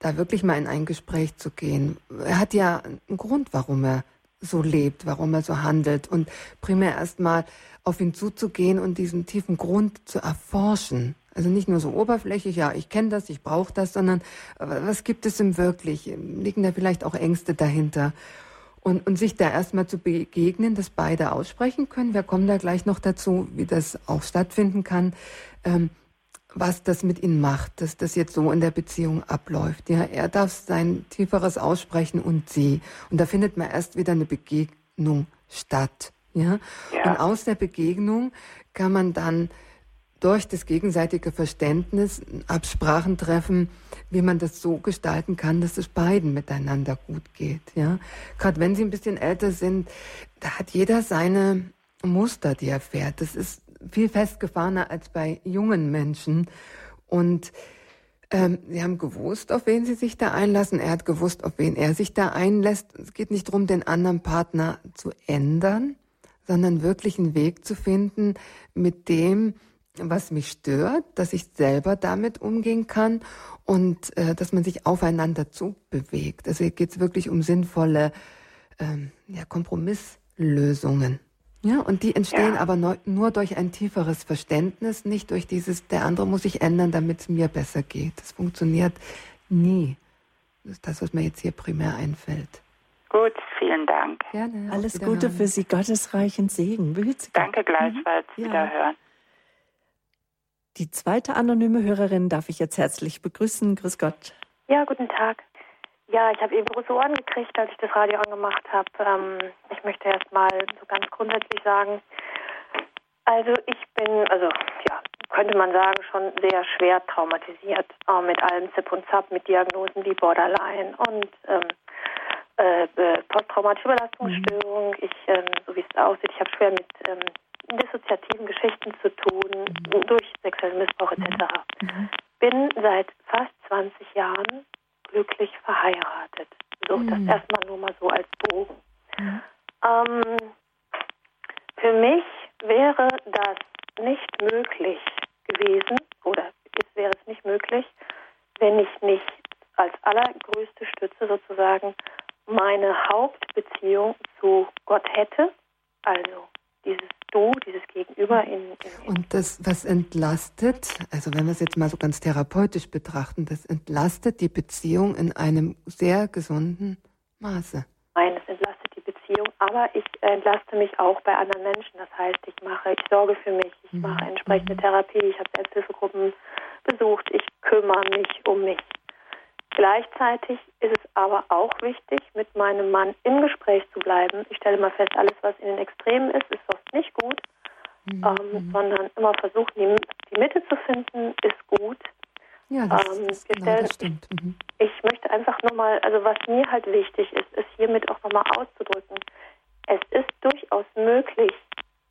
da wirklich mal in ein Gespräch zu gehen. Er hat ja einen Grund, warum er so lebt, warum er so handelt und primär erstmal auf ihn zuzugehen und diesen tiefen Grund zu erforschen. Also nicht nur so oberflächlich, ja, ich kenne das, ich brauche das, sondern äh, was gibt es ihm wirklich? Liegen da vielleicht auch Ängste dahinter? Und, und sich da erstmal zu begegnen, dass beide aussprechen können. Wir kommen da gleich noch dazu, wie das auch stattfinden kann. Ähm, was das mit ihnen macht, dass das jetzt so in der Beziehung abläuft. Ja, er darf sein tieferes aussprechen und sie. Und da findet man erst wieder eine Begegnung statt. Ja? ja. Und aus der Begegnung kann man dann durch das gegenseitige Verständnis Absprachen treffen, wie man das so gestalten kann, dass es beiden miteinander gut geht. Ja, gerade wenn sie ein bisschen älter sind, da hat jeder seine Muster, die er fährt. Das ist viel festgefahrener als bei jungen Menschen. Und ähm, sie haben gewusst, auf wen sie sich da einlassen. Er hat gewusst, auf wen er sich da einlässt. Es geht nicht darum, den anderen Partner zu ändern, sondern wirklich einen Weg zu finden, mit dem, was mich stört, dass ich selber damit umgehen kann und äh, dass man sich aufeinander zubewegt. Also hier geht es wirklich um sinnvolle ähm, ja, Kompromisslösungen. Ja, und die entstehen ja. aber nur durch ein tieferes Verständnis, nicht durch dieses, der andere muss sich ändern, damit es mir besser geht. Das funktioniert nie. Das ist das, was mir jetzt hier primär einfällt. Gut, vielen Dank. Gerne. Alles Gute für Sie, gottesreichen Segen. Behüt Danke gleichfalls. Mhm. Wiederhören. Die zweite anonyme Hörerin darf ich jetzt herzlich begrüßen. Grüß Gott. Ja, guten Tag. Ja, ich habe eben große Ohren gekriegt, als ich das Radio angemacht habe. Ähm, ich möchte erst mal so ganz grundsätzlich sagen, also ich bin, also ja, könnte man sagen, schon sehr schwer traumatisiert äh, mit allem Zip und Zap, mit Diagnosen wie Borderline und ähm, äh, äh posttraumatische Belastungsstörung. Ich, ähm, so wie es aussieht, ich habe schwer mit ähm, dissoziativen Geschichten zu tun, mhm. durch sexuellen Missbrauch etc. Mhm. Bin seit fast 20 Jahren glücklich verheiratet. So, mhm. das erstmal nur mal so als Bogen. Mhm. Ähm, für mich wäre das nicht möglich gewesen, oder es wäre es nicht möglich, wenn ich nicht als allergrößte Stütze sozusagen meine Hauptbeziehung zu Gott hätte, also dieses Du, dieses Gegenüber in, in, in Und das, was entlastet, also wenn wir es jetzt mal so ganz therapeutisch betrachten, das entlastet die Beziehung in einem sehr gesunden Maße. Nein, es entlastet die Beziehung, aber ich entlaste mich auch bei anderen Menschen. Das heißt, ich mache, ich sorge für mich, ich mhm. mache entsprechende mhm. Therapie, ich habe Selbsthilfegruppen besucht, ich kümmere mich um mich. Gleichzeitig ist es aber auch wichtig, mit meinem Mann im Gespräch zu bleiben. Ich stelle mal fest, alles, was in den Extremen ist, ist oft nicht gut, mhm. ähm, sondern immer versuchen, die, die, Mitte zu finden, ist gut. Ja, das, ähm, das, genau, das stimmt. Mhm. Ich möchte einfach nochmal, also was mir halt wichtig ist, ist hiermit auch nochmal auszudrücken. Es ist durchaus möglich,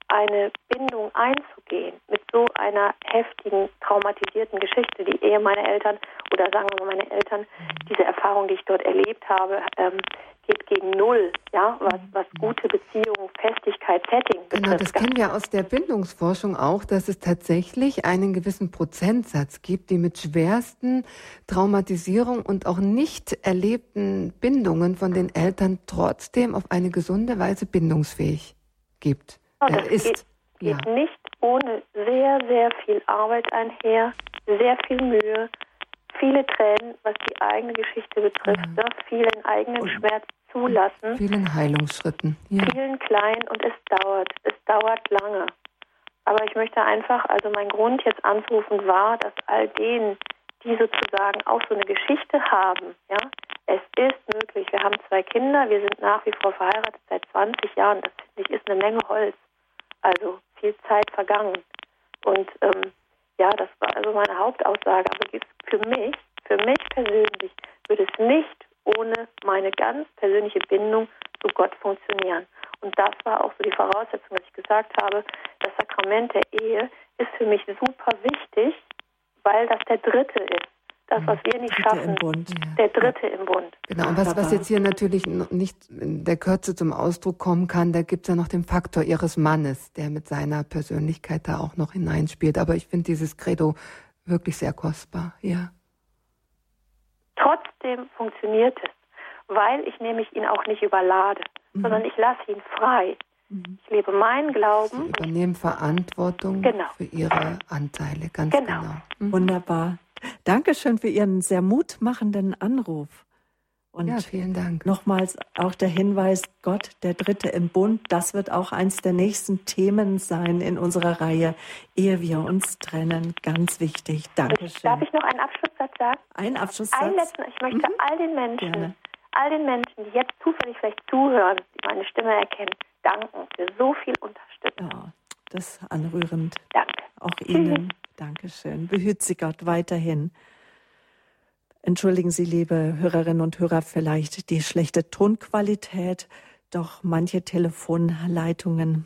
eine Bindung einzugehen mit so einer heftigen, traumatisierten Geschichte. Die Ehe meiner Eltern oder sagen wir mal meine Eltern, diese Erfahrung, die ich dort erlebt habe, ähm, geht gegen Null, ja, was, was gute Beziehungen, Festigkeit, Setting betrifft. Genau, das kennen wir aus der Bindungsforschung auch, dass es tatsächlich einen gewissen Prozentsatz gibt, die mit schwersten Traumatisierung und auch nicht erlebten Bindungen von den Eltern trotzdem auf eine gesunde Weise bindungsfähig gibt. Oh, das ist. geht, geht ja. nicht ohne sehr, sehr viel Arbeit einher, sehr viel Mühe, viele Tränen, was die eigene Geschichte betrifft, mhm. ne? vielen eigenen und Schmerz zulassen. Vielen Heilungsschritten. Ja. Vielen kleinen und es dauert, es dauert lange. Aber ich möchte einfach, also mein Grund jetzt anzurufen war, dass all denen, die sozusagen auch so eine Geschichte haben, ja, es ist möglich. Wir haben zwei Kinder, wir sind nach wie vor verheiratet seit 20 Jahren. Das finde ich ist eine Menge Holz. Also viel Zeit vergangen. Und ähm, ja, das war also meine Hauptaussage. Aber für mich, für mich persönlich, würde es nicht ohne meine ganz persönliche Bindung zu Gott funktionieren. Und das war auch so die Voraussetzung, dass ich gesagt habe, das Sakrament der Ehe ist für mich super wichtig, weil das der dritte ist das, was wir nicht Dritte schaffen, der Dritte im Bund. Genau, und was, was jetzt hier natürlich nicht in der Kürze zum Ausdruck kommen kann, da gibt es ja noch den Faktor ihres Mannes, der mit seiner Persönlichkeit da auch noch hineinspielt. Aber ich finde dieses Credo wirklich sehr kostbar, ja. Trotzdem funktioniert es, weil ich nämlich ihn auch nicht überlade, mhm. sondern ich lasse ihn frei. Mhm. Ich lebe meinen Glauben. Sie übernehmen Verantwortung genau. für ihre Anteile, ganz genau. genau. Mhm. Wunderbar. Dankeschön für Ihren sehr mutmachenden Anruf. Und ja, vielen Dank. Nochmals auch der Hinweis, Gott, der Dritte im Bund, das wird auch eins der nächsten Themen sein in unserer Reihe, ehe wir uns trennen. Ganz wichtig. Dankeschön. Darf ich noch einen Abschlusssatz sagen? Ein Abschlusssatz? Einen letzten. Ich möchte mhm. all den Menschen, Gerne. all den Menschen, die jetzt zufällig vielleicht zuhören, die meine Stimme erkennen, danken für so viel Unterstützung. Ja, das ist anrührend. Danke. Auch Ihnen. Dankeschön. Behüt Sie Gott weiterhin. Entschuldigen Sie, liebe Hörerinnen und Hörer, vielleicht die schlechte Tonqualität, doch manche Telefonleitungen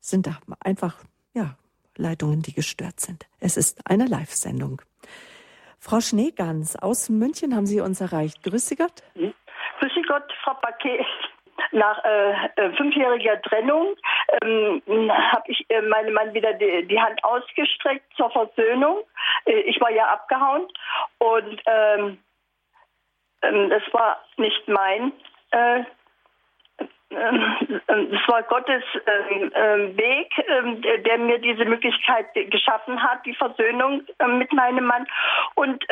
sind einfach, ja, Leitungen, die gestört sind. Es ist eine Live-Sendung. Frau Schneegans aus München haben Sie uns erreicht. Grüß Sie Gott. Grüß Sie Gott, Frau Paquet. Nach äh, äh, fünfjähriger Trennung ähm, habe ich äh, meinem Mann wieder die, die, Hand ausgestreckt zur Versöhnung. Äh, ich war ja abgehauen und ähm, ähm, das war nicht mein äh, ähm, ähm, es war Gottes ähm, Weg, der, mir diese Möglichkeit geschaffen hat, die Versöhnung mit meinem Mann. Und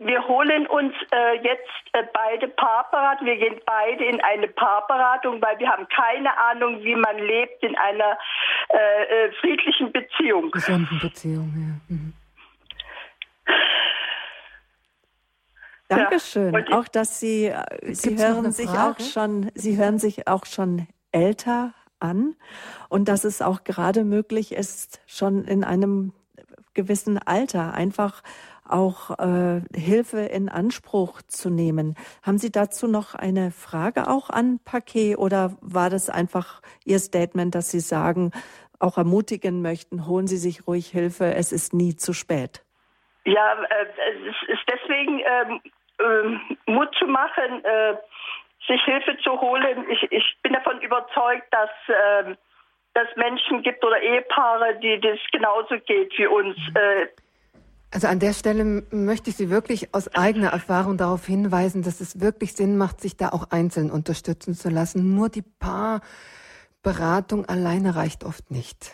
wir holen uns äh, jetzt äh, beide Paarberatung. Wir gehen beide in eine Paarberatung, weil wir haben keine Ahnung, wie man lebt in einer äh, friedlichen Beziehung. Gesunden Beziehung, ja. Mhm. Dankeschön. Ja, auch dass Sie, äh, Sie hören sich auch schon, Sie hören sich auch schon älter an und dass es auch gerade möglich ist, schon in einem gewissen Alter einfach auch äh, Hilfe in Anspruch zu nehmen. Haben Sie dazu noch eine Frage auch an Paquet oder war das einfach Ihr Statement, dass Sie sagen, auch ermutigen möchten, holen Sie sich ruhig Hilfe, es ist nie zu spät? Ja, äh, es ist deswegen ähm, äh, Mut zu machen, äh, sich Hilfe zu holen. Ich, ich bin davon überzeugt, dass äh, dass Menschen gibt oder Ehepaare, die das genauso geht wie uns. Äh, also an der Stelle möchte ich Sie wirklich aus eigener Erfahrung darauf hinweisen, dass es wirklich Sinn macht, sich da auch einzeln unterstützen zu lassen. Nur die Paarberatung alleine reicht oft nicht.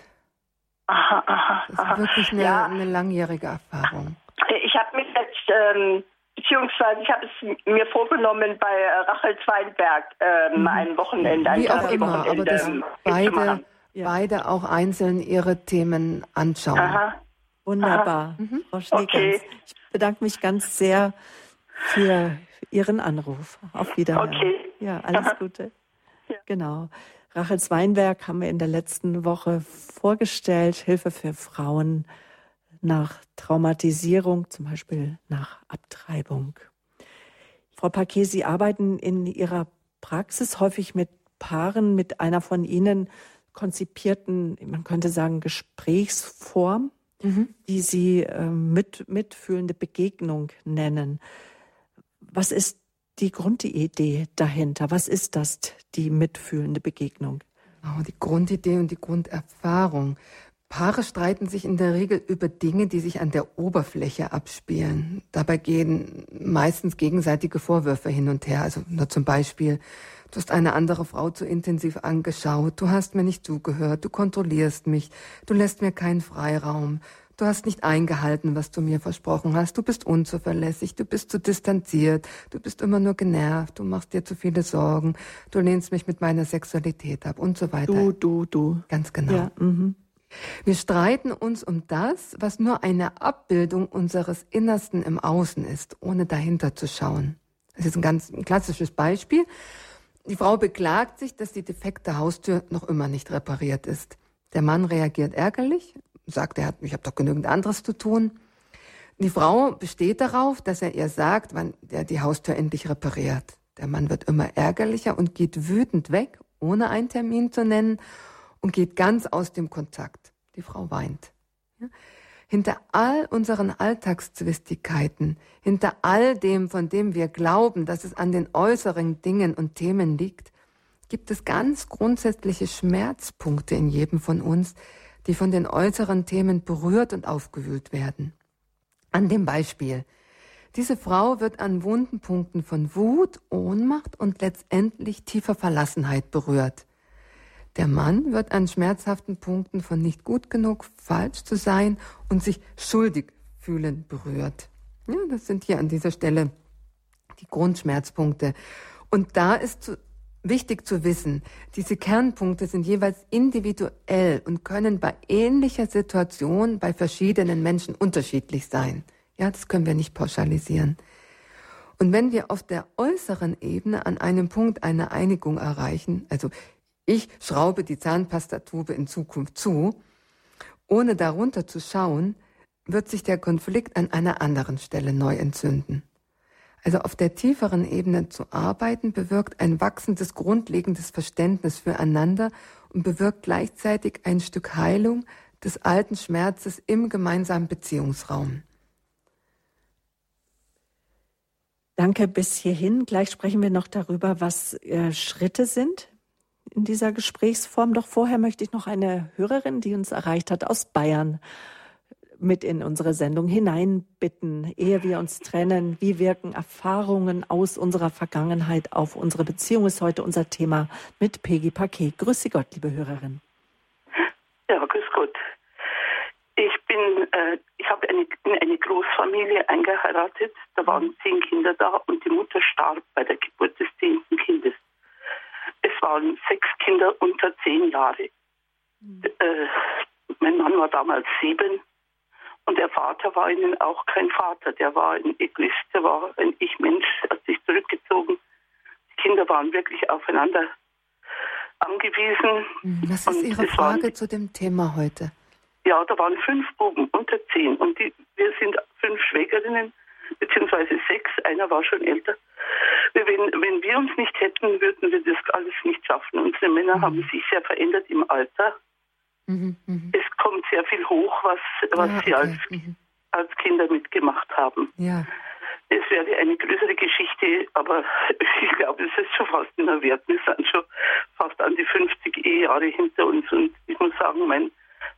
Aha, aha, das ist wirklich eine, ja. eine langjährige Erfahrung. Ich habe mich jetzt ähm, beziehungsweise ich habe es mir vorgenommen bei äh, Rachel Zweinberg ähm, mhm. ein Wochenende, ein Wie auch immer, Wochenende, aber dass ähm, beide, ja. beide auch einzeln ihre Themen anschauen. Aha. Wunderbar, mhm. Frau Schneegans. Okay. Ich bedanke mich ganz sehr für Ihren Anruf. Auf Wiedersehen. Okay. Ja, alles Gute. Ja. Genau. Rachel Zweinberg haben wir in der letzten Woche vorgestellt, Hilfe für Frauen nach Traumatisierung, zum Beispiel nach Abtreibung. Frau Paquet, Sie arbeiten in Ihrer Praxis häufig mit Paaren mit einer von Ihnen konzipierten, man könnte sagen, Gesprächsform, mhm. die Sie äh, mit, mitfühlende Begegnung nennen. Was ist die Grundidee dahinter? Was ist das, die mitfühlende Begegnung? Oh, die Grundidee und die Grunderfahrung. Paare streiten sich in der Regel über Dinge, die sich an der Oberfläche abspielen. Dabei gehen meistens gegenseitige Vorwürfe hin und her. Also nur zum Beispiel, du hast eine andere Frau zu intensiv angeschaut, du hast mir nicht zugehört, du kontrollierst mich, du lässt mir keinen Freiraum, du hast nicht eingehalten, was du mir versprochen hast, du bist unzuverlässig, du bist zu distanziert, du bist immer nur genervt, du machst dir zu viele Sorgen, du lehnst mich mit meiner Sexualität ab und so weiter. Du, du, du. Ganz genau. Ja, mhm. Wir streiten uns um das, was nur eine Abbildung unseres Innersten im Außen ist, ohne dahinter zu schauen. Das ist ein ganz ein klassisches Beispiel. Die Frau beklagt sich, dass die defekte Haustür noch immer nicht repariert ist. Der Mann reagiert ärgerlich, sagt, er hat, ich habe doch genügend anderes zu tun. Die Frau besteht darauf, dass er ihr sagt, wann er die Haustür endlich repariert. Der Mann wird immer ärgerlicher und geht wütend weg, ohne einen Termin zu nennen und geht ganz aus dem Kontakt. Die Frau weint. Hinter all unseren Alltagszwistigkeiten, hinter all dem, von dem wir glauben, dass es an den äußeren Dingen und Themen liegt, gibt es ganz grundsätzliche Schmerzpunkte in jedem von uns, die von den äußeren Themen berührt und aufgewühlt werden. An dem Beispiel. Diese Frau wird an wunden Punkten von Wut, Ohnmacht und letztendlich tiefer Verlassenheit berührt. Der Mann wird an schmerzhaften Punkten von nicht gut genug, falsch zu sein und sich schuldig fühlen berührt. Ja, das sind hier an dieser Stelle die Grundschmerzpunkte. Und da ist zu, wichtig zu wissen, diese Kernpunkte sind jeweils individuell und können bei ähnlicher Situation bei verschiedenen Menschen unterschiedlich sein. Ja, das können wir nicht pauschalisieren. Und wenn wir auf der äußeren Ebene an einem Punkt eine Einigung erreichen, also ich schraube die Zahnpastatube in Zukunft zu. Ohne darunter zu schauen, wird sich der Konflikt an einer anderen Stelle neu entzünden. Also auf der tieferen Ebene zu arbeiten, bewirkt ein wachsendes, grundlegendes Verständnis füreinander und bewirkt gleichzeitig ein Stück Heilung, des alten Schmerzes im gemeinsamen Beziehungsraum. Danke bis hierhin. Gleich sprechen wir noch darüber, was äh, Schritte sind in dieser Gesprächsform. Doch vorher möchte ich noch eine Hörerin, die uns erreicht hat aus Bayern, mit in unsere Sendung hineinbitten, ehe wir uns trennen. Wie wirken Erfahrungen aus unserer Vergangenheit auf unsere Beziehung? Ist heute unser Thema mit Peggy Paquet. Grüße Gott, liebe Hörerin. Ja, grüß Gott. Ich bin, äh, ich habe eine, in eine Großfamilie eingeheiratet. Da waren zehn Kinder da und die Mutter starb bei der Geburt des zehnten Kindes. Es waren sechs Kinder unter zehn Jahre. Mhm. Äh, mein Mann war damals sieben und der Vater war ihnen auch kein Vater. Der war ein Egoist, der war ein Ich-Mensch, hat sich zurückgezogen. Die Kinder waren wirklich aufeinander angewiesen. Mhm. Was ist Ihre Frage waren, zu dem Thema heute? Ja, da waren fünf Buben unter zehn und die, wir sind fünf Schwägerinnen, beziehungsweise sechs, einer war schon älter. Wenn, wenn wir uns nicht hätten, würden wir das alles nicht schaffen. Unsere Männer mhm. haben sich sehr verändert im Alter. Mhm, mh. Es kommt sehr viel hoch, was, was ja, sie als, mhm. als Kinder mitgemacht haben. Ja. Es wäre eine größere Geschichte, aber ich glaube, es ist schon fast in der Wert. Wir sind schon fast an die 50 Ehejahre hinter uns und ich muss sagen, mein,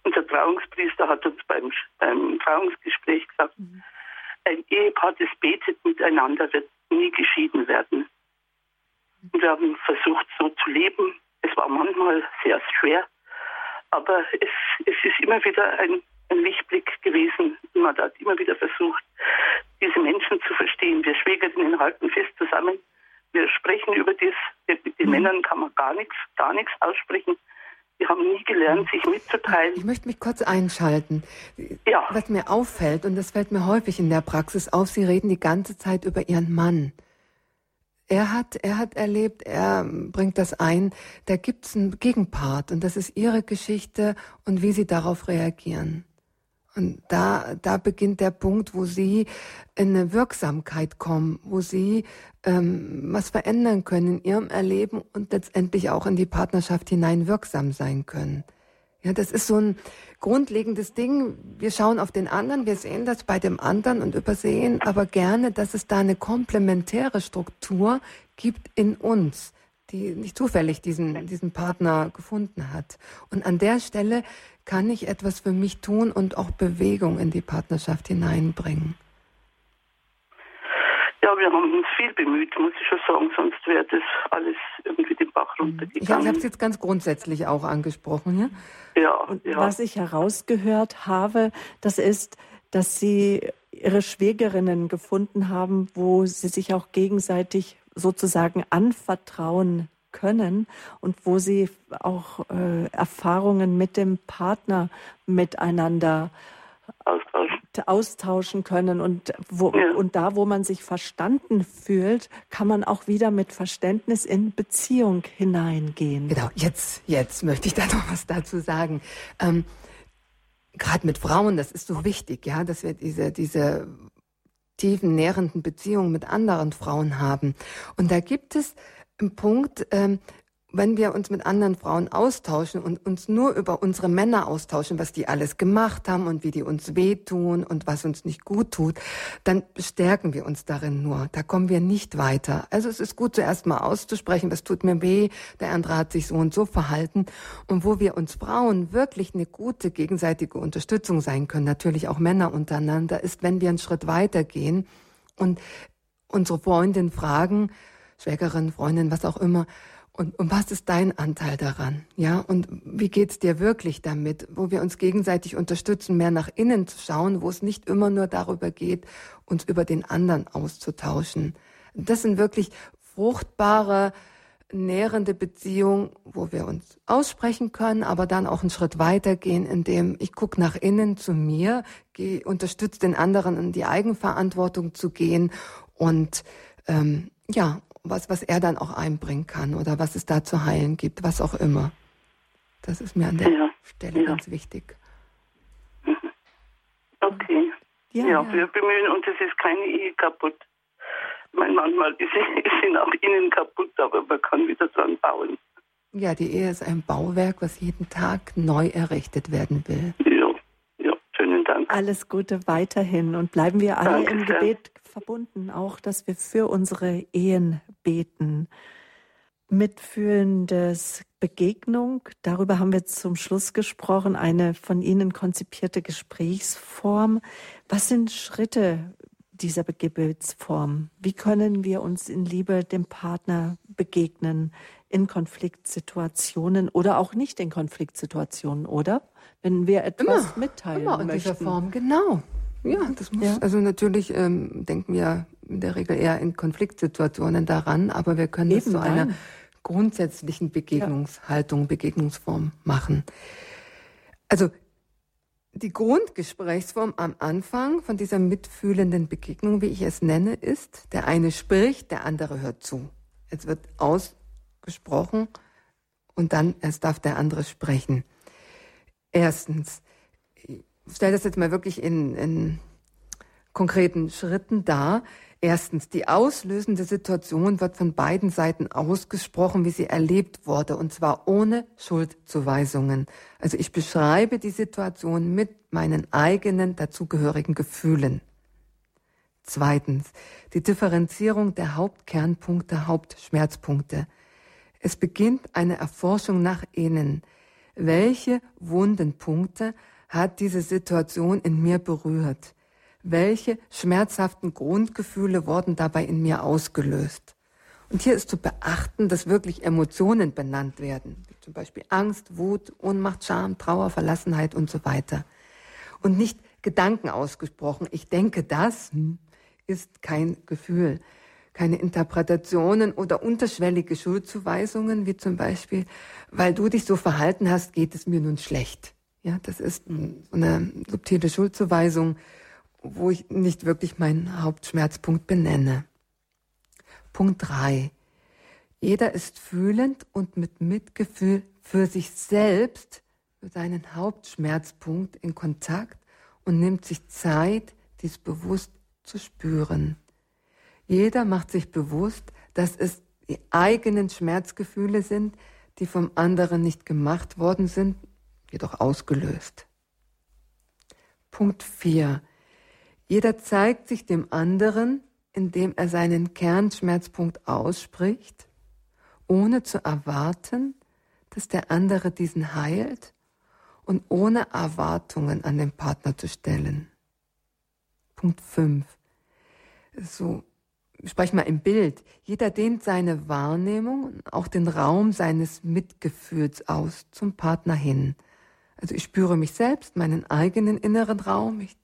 unser Trauungspriester hat uns beim, beim Trauungsgespräch gesagt, mhm. Ein Ehepaar, das betet miteinander, wird nie geschieden werden. Und wir haben versucht, so zu leben. Es war manchmal sehr schwer, aber es, es ist immer wieder ein, ein Lichtblick gewesen. Man hat immer wieder versucht, diese Menschen zu verstehen. Wir Schwägerinnen halten fest zusammen. Wir sprechen über das. Mit den mhm. Männern kann man gar nichts, gar nichts aussprechen. Die haben nie gelernt, sich mitzuteilen. Ich möchte mich kurz einschalten. Ja. Was mir auffällt, und das fällt mir häufig in der Praxis auf, Sie reden die ganze Zeit über Ihren Mann. Er hat, er hat erlebt, er bringt das ein, da gibt's einen Gegenpart und das ist ihre Geschichte und wie sie darauf reagieren. Und da, da beginnt der Punkt, wo sie in eine Wirksamkeit kommen, wo sie ähm, was verändern können in ihrem Erleben und letztendlich auch in die Partnerschaft hinein wirksam sein können. Ja, das ist so ein grundlegendes Ding. Wir schauen auf den anderen, wir sehen das bei dem anderen und übersehen aber gerne, dass es da eine komplementäre Struktur gibt in uns, die nicht zufällig diesen, diesen Partner gefunden hat. Und an der Stelle kann ich etwas für mich tun und auch Bewegung in die Partnerschaft hineinbringen. Ja, wir haben uns viel bemüht, muss ich schon sagen, sonst wäre das alles irgendwie den Bach mhm. runtergegangen. Ich habe es jetzt ganz grundsätzlich auch angesprochen. Ja? Ja, Und ja. Was ich herausgehört habe, das ist, dass Sie Ihre Schwägerinnen gefunden haben, wo Sie sich auch gegenseitig sozusagen anvertrauen können und wo sie auch äh, Erfahrungen mit dem Partner miteinander austauschen, austauschen können und wo, ja. und da, wo man sich verstanden fühlt, kann man auch wieder mit Verständnis in Beziehung hineingehen. Genau, jetzt, jetzt möchte ich da noch was dazu sagen. Ähm, Gerade mit Frauen, das ist so wichtig, ja, dass wir diese, diese tiefen, nährenden Beziehungen mit anderen Frauen haben. Und da gibt es einen Punkt, ähm, wenn wir uns mit anderen Frauen austauschen und uns nur über unsere Männer austauschen, was die alles gemacht haben und wie die uns wehtun und was uns nicht gut tut, dann bestärken wir uns darin nur. Da kommen wir nicht weiter. Also es ist gut, zuerst mal auszusprechen, was tut mir weh, der andere hat sich so und so verhalten. Und wo wir uns Frauen wirklich eine gute gegenseitige Unterstützung sein können, natürlich auch Männer untereinander, ist, wenn wir einen Schritt weitergehen und unsere Freundin fragen, Schwägerin, Freundin, was auch immer, und, und was ist dein Anteil daran? Ja, und wie geht's dir wirklich damit? Wo wir uns gegenseitig unterstützen, mehr nach innen zu schauen, wo es nicht immer nur darüber geht, uns über den anderen auszutauschen. Das sind wirklich fruchtbare, nährende Beziehungen, wo wir uns aussprechen können, aber dann auch einen Schritt weitergehen, indem ich gucke nach innen zu mir, unterstütze den anderen in die Eigenverantwortung zu gehen und ähm, ja, was, was er dann auch einbringen kann oder was es da zu heilen gibt, was auch immer. Das ist mir an der ja. Stelle ja. ganz wichtig. Mhm. Okay. Ja, ja, wir bemühen uns, es ist keine Ehe kaputt. Mein manchmal ist sie, ist sie nach innen kaputt, aber man kann wieder dran bauen. Ja, die Ehe ist ein Bauwerk, was jeden Tag neu errichtet werden will. Alles Gute weiterhin und bleiben wir alle Danke im Gebet verbunden, auch dass wir für unsere Ehen beten. Mitfühlendes Begegnung, darüber haben wir zum Schluss gesprochen, eine von Ihnen konzipierte Gesprächsform. Was sind Schritte dieser Gebetsform? Wie können wir uns in Liebe dem Partner begegnen in Konfliktsituationen oder auch nicht in Konfliktsituationen, oder? Wenn wir etwas immer, mitteilen immer in möchten. dieser Form, genau. Ja, das muss, ja. also natürlich ähm, denken wir in der Regel eher in Konfliktsituationen daran, aber wir können Eben, das zu einer grundsätzlichen Begegnungshaltung, ja. Begegnungsform machen. Also die Grundgesprächsform am Anfang von dieser mitfühlenden Begegnung, wie ich es nenne, ist, der eine spricht, der andere hört zu. Es wird ausgesprochen und dann erst darf der andere sprechen. Erstens, ich stelle das jetzt mal wirklich in, in konkreten Schritten dar. Erstens, die auslösende Situation wird von beiden Seiten ausgesprochen, wie sie erlebt wurde, und zwar ohne Schuldzuweisungen. Also ich beschreibe die Situation mit meinen eigenen dazugehörigen Gefühlen. Zweitens, die Differenzierung der Hauptkernpunkte, Hauptschmerzpunkte. Es beginnt eine Erforschung nach innen. Welche Wundenpunkte hat diese Situation in mir berührt? welche schmerzhaften Grundgefühle wurden dabei in mir ausgelöst. Und hier ist zu beachten, dass wirklich Emotionen benannt werden, wie zum Beispiel Angst, Wut, Ohnmacht, Scham, Trauer, Verlassenheit und so weiter. Und nicht Gedanken ausgesprochen. Ich denke, das ist kein Gefühl. Keine Interpretationen oder unterschwellige Schuldzuweisungen, wie zum Beispiel, weil du dich so verhalten hast, geht es mir nun schlecht. Ja, das ist eine subtile Schuldzuweisung, wo ich nicht wirklich meinen Hauptschmerzpunkt benenne. Punkt drei: Jeder ist fühlend und mit Mitgefühl für sich selbst, für seinen Hauptschmerzpunkt in Kontakt und nimmt sich Zeit, dies bewusst zu spüren. Jeder macht sich bewusst, dass es die eigenen Schmerzgefühle sind, die vom anderen nicht gemacht worden sind, jedoch ausgelöst. Punkt 4. Jeder zeigt sich dem anderen, indem er seinen Kernschmerzpunkt ausspricht, ohne zu erwarten, dass der andere diesen heilt und ohne Erwartungen an den Partner zu stellen. Punkt 5. So, sprech mal im Bild. Jeder dehnt seine Wahrnehmung und auch den Raum seines Mitgefühls aus zum Partner hin. Also ich spüre mich selbst, meinen eigenen inneren Raum, ich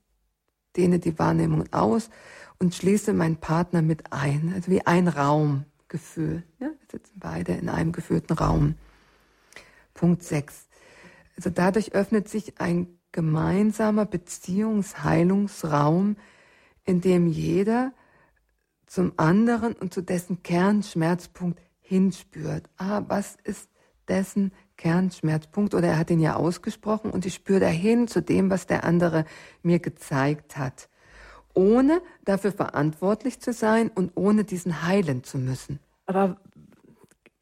dehne die Wahrnehmung aus und schließe meinen Partner mit ein. Also wie ein Raumgefühl. Ja, wir sitzen beide in einem geführten Raum. Punkt 6. Also dadurch öffnet sich ein gemeinsamer Beziehungsheilungsraum, in dem jeder zum anderen und zu dessen Kernschmerzpunkt hinspürt. Ah, was ist dessen Kernschmerzpunkt oder er hat ihn ja ausgesprochen und ich spüre dahin zu dem, was der andere mir gezeigt hat, ohne dafür verantwortlich zu sein und ohne diesen heilen zu müssen. Aber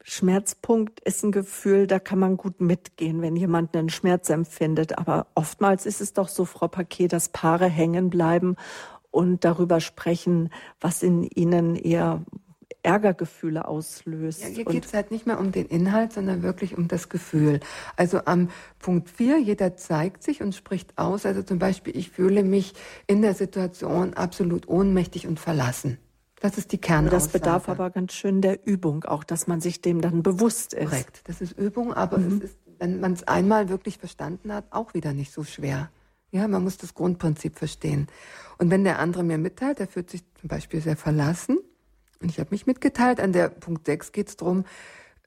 Schmerzpunkt ist ein Gefühl, da kann man gut mitgehen, wenn jemand einen Schmerz empfindet. Aber oftmals ist es doch so, Frau Paquet, dass Paare hängen bleiben und darüber sprechen, was in ihnen eher Ärgergefühle auslöst. Ja, hier geht es halt nicht mehr um den Inhalt, sondern wirklich um das Gefühl. Also am Punkt 4, jeder zeigt sich und spricht aus. Also zum Beispiel, ich fühle mich in der Situation absolut ohnmächtig und verlassen. Das ist die Kernaussage. Das bedarf aber ganz schön der Übung, auch dass man sich dem dann bewusst ist. Korrekt, das ist Übung, aber mhm. es ist, wenn man es einmal wirklich verstanden hat, auch wieder nicht so schwer. Ja, man muss das Grundprinzip verstehen. Und wenn der andere mir mitteilt, er fühlt sich zum Beispiel sehr verlassen, und ich habe mich mitgeteilt, an der Punkt 6 geht es darum,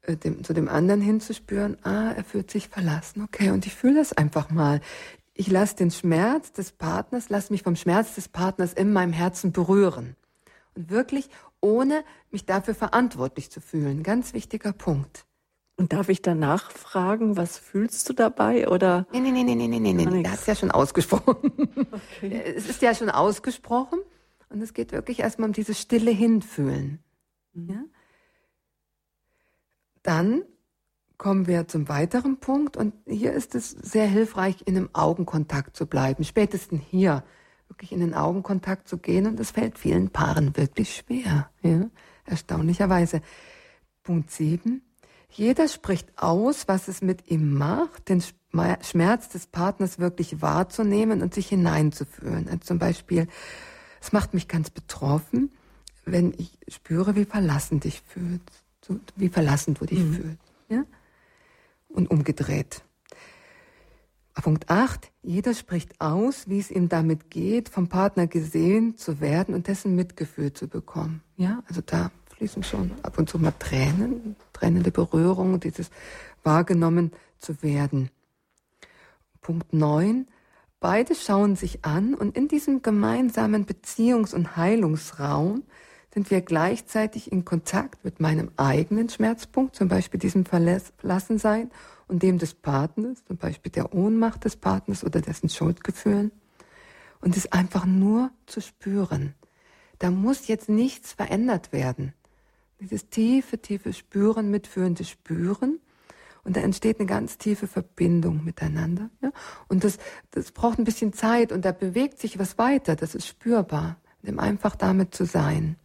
äh, dem, zu dem anderen hinzuspüren, ah, er fühlt sich verlassen, okay, und ich fühle das einfach mal. Ich lasse den Schmerz des Partners, lasse mich vom Schmerz des Partners in meinem Herzen berühren. Und wirklich ohne mich dafür verantwortlich zu fühlen. Ganz wichtiger Punkt. Und darf ich danach fragen, was fühlst du dabei? Oder? Nee, nee, nee, nee, nee, nee, nee. Er hat es ja schon ausgesprochen. Okay. Es ist ja schon ausgesprochen. Und es geht wirklich erstmal um dieses stille Hinfühlen. Mhm. Ja? Dann kommen wir zum weiteren Punkt und hier ist es sehr hilfreich, in einem Augenkontakt zu bleiben. Spätestens hier wirklich in den Augenkontakt zu gehen und das fällt vielen Paaren wirklich schwer, ja? erstaunlicherweise. Punkt 7. Jeder spricht aus, was es mit ihm macht, den Schmerz des Partners wirklich wahrzunehmen und sich hineinzuführen. Also zum Beispiel, es macht mich ganz betroffen, wenn ich spüre, wie verlassen dich fühlst, wie verlassen du dich mhm. fühlst. Ja? Und umgedreht. Punkt 8. Jeder spricht aus, wie es ihm damit geht, vom Partner gesehen zu werden und dessen Mitgefühl zu bekommen. Ja, also da fließen schon ab und zu mal Tränen, tränende Berührung, dieses wahrgenommen zu werden. Punkt 9. Beide schauen sich an und in diesem gemeinsamen Beziehungs- und Heilungsraum sind wir gleichzeitig in Kontakt mit meinem eigenen Schmerzpunkt, zum Beispiel diesem Verlassensein und dem des Partners, zum Beispiel der Ohnmacht des Partners oder dessen Schuldgefühlen. Und es einfach nur zu spüren. Da muss jetzt nichts verändert werden. Dieses tiefe, tiefe Spüren, mitführende Spüren. Und da entsteht eine ganz tiefe Verbindung miteinander. Ja? Und das, das braucht ein bisschen Zeit und da bewegt sich was weiter. Das ist spürbar, dem einfach damit zu sein.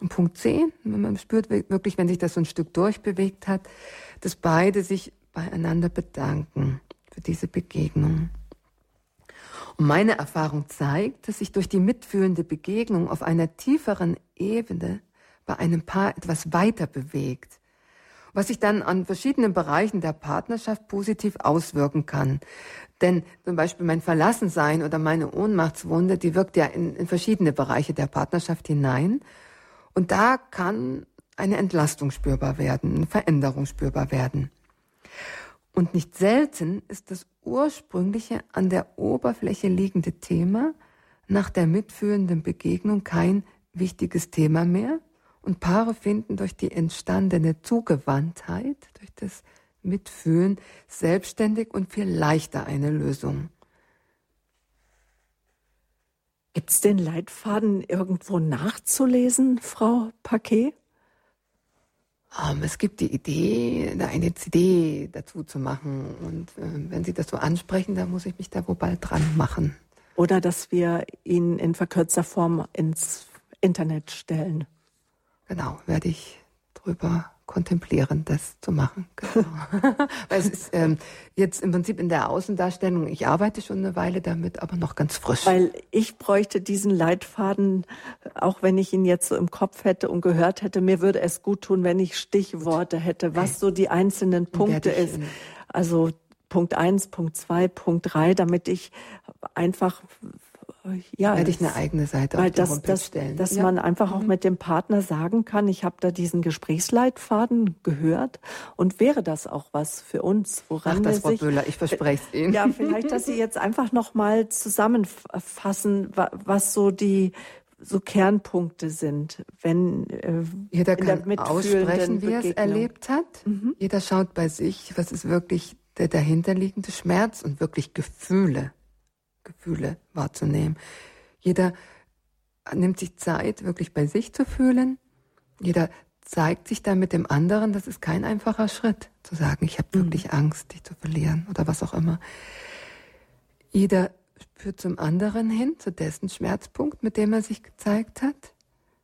Und Punkt 10, wenn man spürt wirklich, wenn sich das so ein Stück durchbewegt hat, dass beide sich beieinander bedanken für diese Begegnung. Und meine Erfahrung zeigt, dass sich durch die mitfühlende Begegnung auf einer tieferen Ebene bei einem Paar etwas weiter bewegt, was sich dann an verschiedenen Bereichen der Partnerschaft positiv auswirken kann. Denn zum Beispiel mein Verlassensein oder meine Ohnmachtswunde, die wirkt ja in, in verschiedene Bereiche der Partnerschaft hinein. Und da kann eine Entlastung spürbar werden, eine Veränderung spürbar werden. Und nicht selten ist das ursprüngliche an der Oberfläche liegende Thema nach der mitfühlenden Begegnung kein wichtiges Thema mehr und Paare finden durch die entstandene Zugewandtheit, durch das Mitfühlen selbstständig und viel leichter eine Lösung. Gibt es den Leitfaden irgendwo nachzulesen, Frau Paquet? Um, ähm, es gibt die Idee, eine CD dazu zu machen. Und äh, wenn Sie das so ansprechen, dann muss ich mich da wohl bald dran machen. Oder dass wir ihn in verkürzter Form ins Internet stellen. Genau, werde ich drüber kontemplieren, das zu machen. Genau. Weil es ist ähm, jetzt im Prinzip in der Außendarstellung, ich arbeite schon eine Weile damit, aber noch ganz frisch. Weil ich bräuchte diesen Leitfaden, auch wenn ich ihn jetzt so im Kopf hätte und gehört hätte, mir würde es gut tun, wenn ich Stichworte hätte, was so die einzelnen Punkte ist. Also Punkt eins, Punkt zwei, Punkt drei, damit ich einfach ja, werde ich eine eigene Seite weil auf das, das, stellen. Dass ja. man einfach auch mhm. mit dem Partner sagen kann, ich habe da diesen Gesprächsleitfaden gehört und wäre das auch was für uns, woran Ach, das, Frau sich, Böhler, ich verspreche es Ihnen. Ja, vielleicht, dass Sie jetzt einfach noch mal zusammenfassen, was so die so Kernpunkte sind, wenn äh, jeder kann aussprechen, wie er es erlebt hat. Mhm. Jeder schaut bei sich, was ist wirklich der dahinterliegende Schmerz und wirklich Gefühle. Gefühle wahrzunehmen. Jeder nimmt sich Zeit, wirklich bei sich zu fühlen. Jeder zeigt sich dann mit dem anderen. Das ist kein einfacher Schritt, zu sagen, ich habe wirklich mhm. Angst, dich zu verlieren oder was auch immer. Jeder spürt zum anderen hin, zu dessen Schmerzpunkt, mit dem er sich gezeigt hat.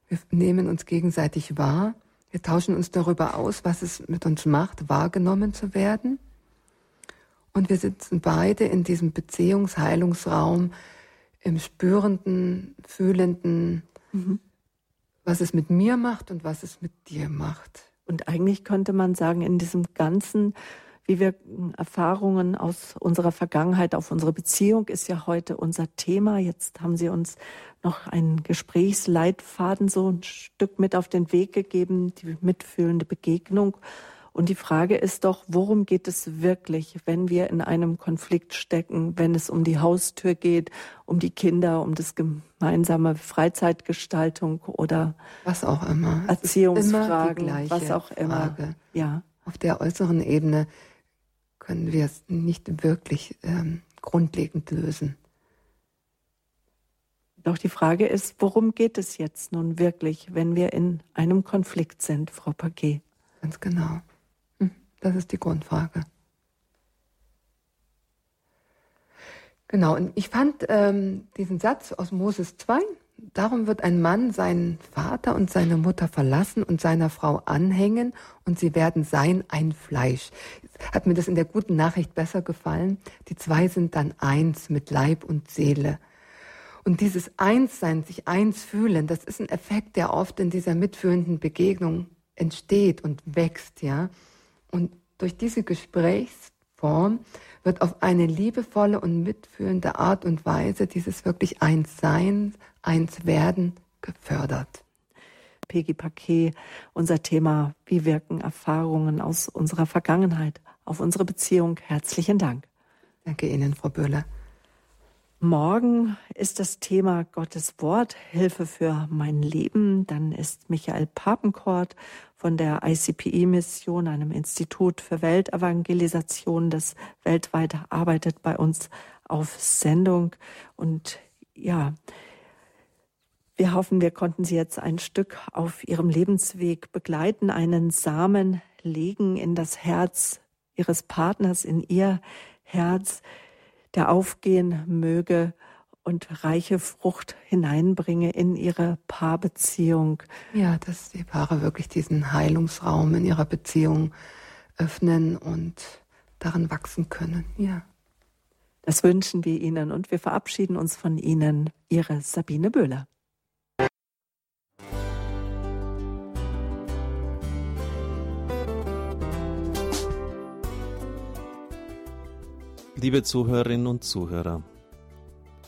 Wir nehmen uns gegenseitig wahr. Wir tauschen uns darüber aus, was es mit uns macht, wahrgenommen zu werden. Und wir sitzen beide in diesem Beziehungsheilungsraum im spürenden, fühlenden, mhm. was es mit mir macht und was es mit dir macht. Und eigentlich könnte man sagen, in diesem ganzen, wie wir Erfahrungen aus unserer Vergangenheit auf unsere Beziehung ist ja heute unser Thema. Jetzt haben Sie uns noch einen Gesprächsleitfaden so ein Stück mit auf den Weg gegeben, die mitfühlende Begegnung. Und die Frage ist doch, worum geht es wirklich, wenn wir in einem Konflikt stecken, wenn es um die Haustür geht, um die Kinder, um das gemeinsame Freizeitgestaltung oder was auch immer. Erziehungsfragen, immer was auch immer. Frage. Ja. Auf der äußeren Ebene können wir es nicht wirklich ähm, grundlegend lösen. Doch die Frage ist, worum geht es jetzt nun wirklich, wenn wir in einem Konflikt sind, Frau Paquet? Ganz genau. Das ist die Grundfrage. Genau, und ich fand ähm, diesen Satz aus Moses 2, darum wird ein Mann seinen Vater und seine Mutter verlassen und seiner Frau anhängen und sie werden sein ein Fleisch. Hat mir das in der guten Nachricht besser gefallen. Die zwei sind dann eins mit Leib und Seele. Und dieses Einssein, sich eins fühlen, das ist ein Effekt, der oft in dieser mitfühlenden Begegnung entsteht und wächst, ja. Und durch diese Gesprächsform wird auf eine liebevolle und mitfühlende Art und Weise dieses wirklich Einssein, Einswerden gefördert. Peggy Paquet, unser Thema, wie wirken Erfahrungen aus unserer Vergangenheit auf unsere Beziehung. Herzlichen Dank. Danke Ihnen, Frau Böhler. Morgen ist das Thema Gottes Wort, Hilfe für mein Leben. Dann ist Michael Papenkort von der ICPE-Mission, einem Institut für Weltevangelisation, das weltweit arbeitet, bei uns auf Sendung. Und ja, wir hoffen, wir konnten Sie jetzt ein Stück auf Ihrem Lebensweg begleiten, einen Samen legen in das Herz Ihres Partners, in Ihr Herz der aufgehen möge und reiche Frucht hineinbringe in ihre Paarbeziehung. Ja, dass die Paare wirklich diesen Heilungsraum in ihrer Beziehung öffnen und daran wachsen können. Ja. Das wünschen wir Ihnen und wir verabschieden uns von Ihnen, Ihre Sabine Böhler. Liebe Zuhörerinnen und Zuhörer,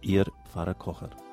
Ihr Pfarrer Kocher.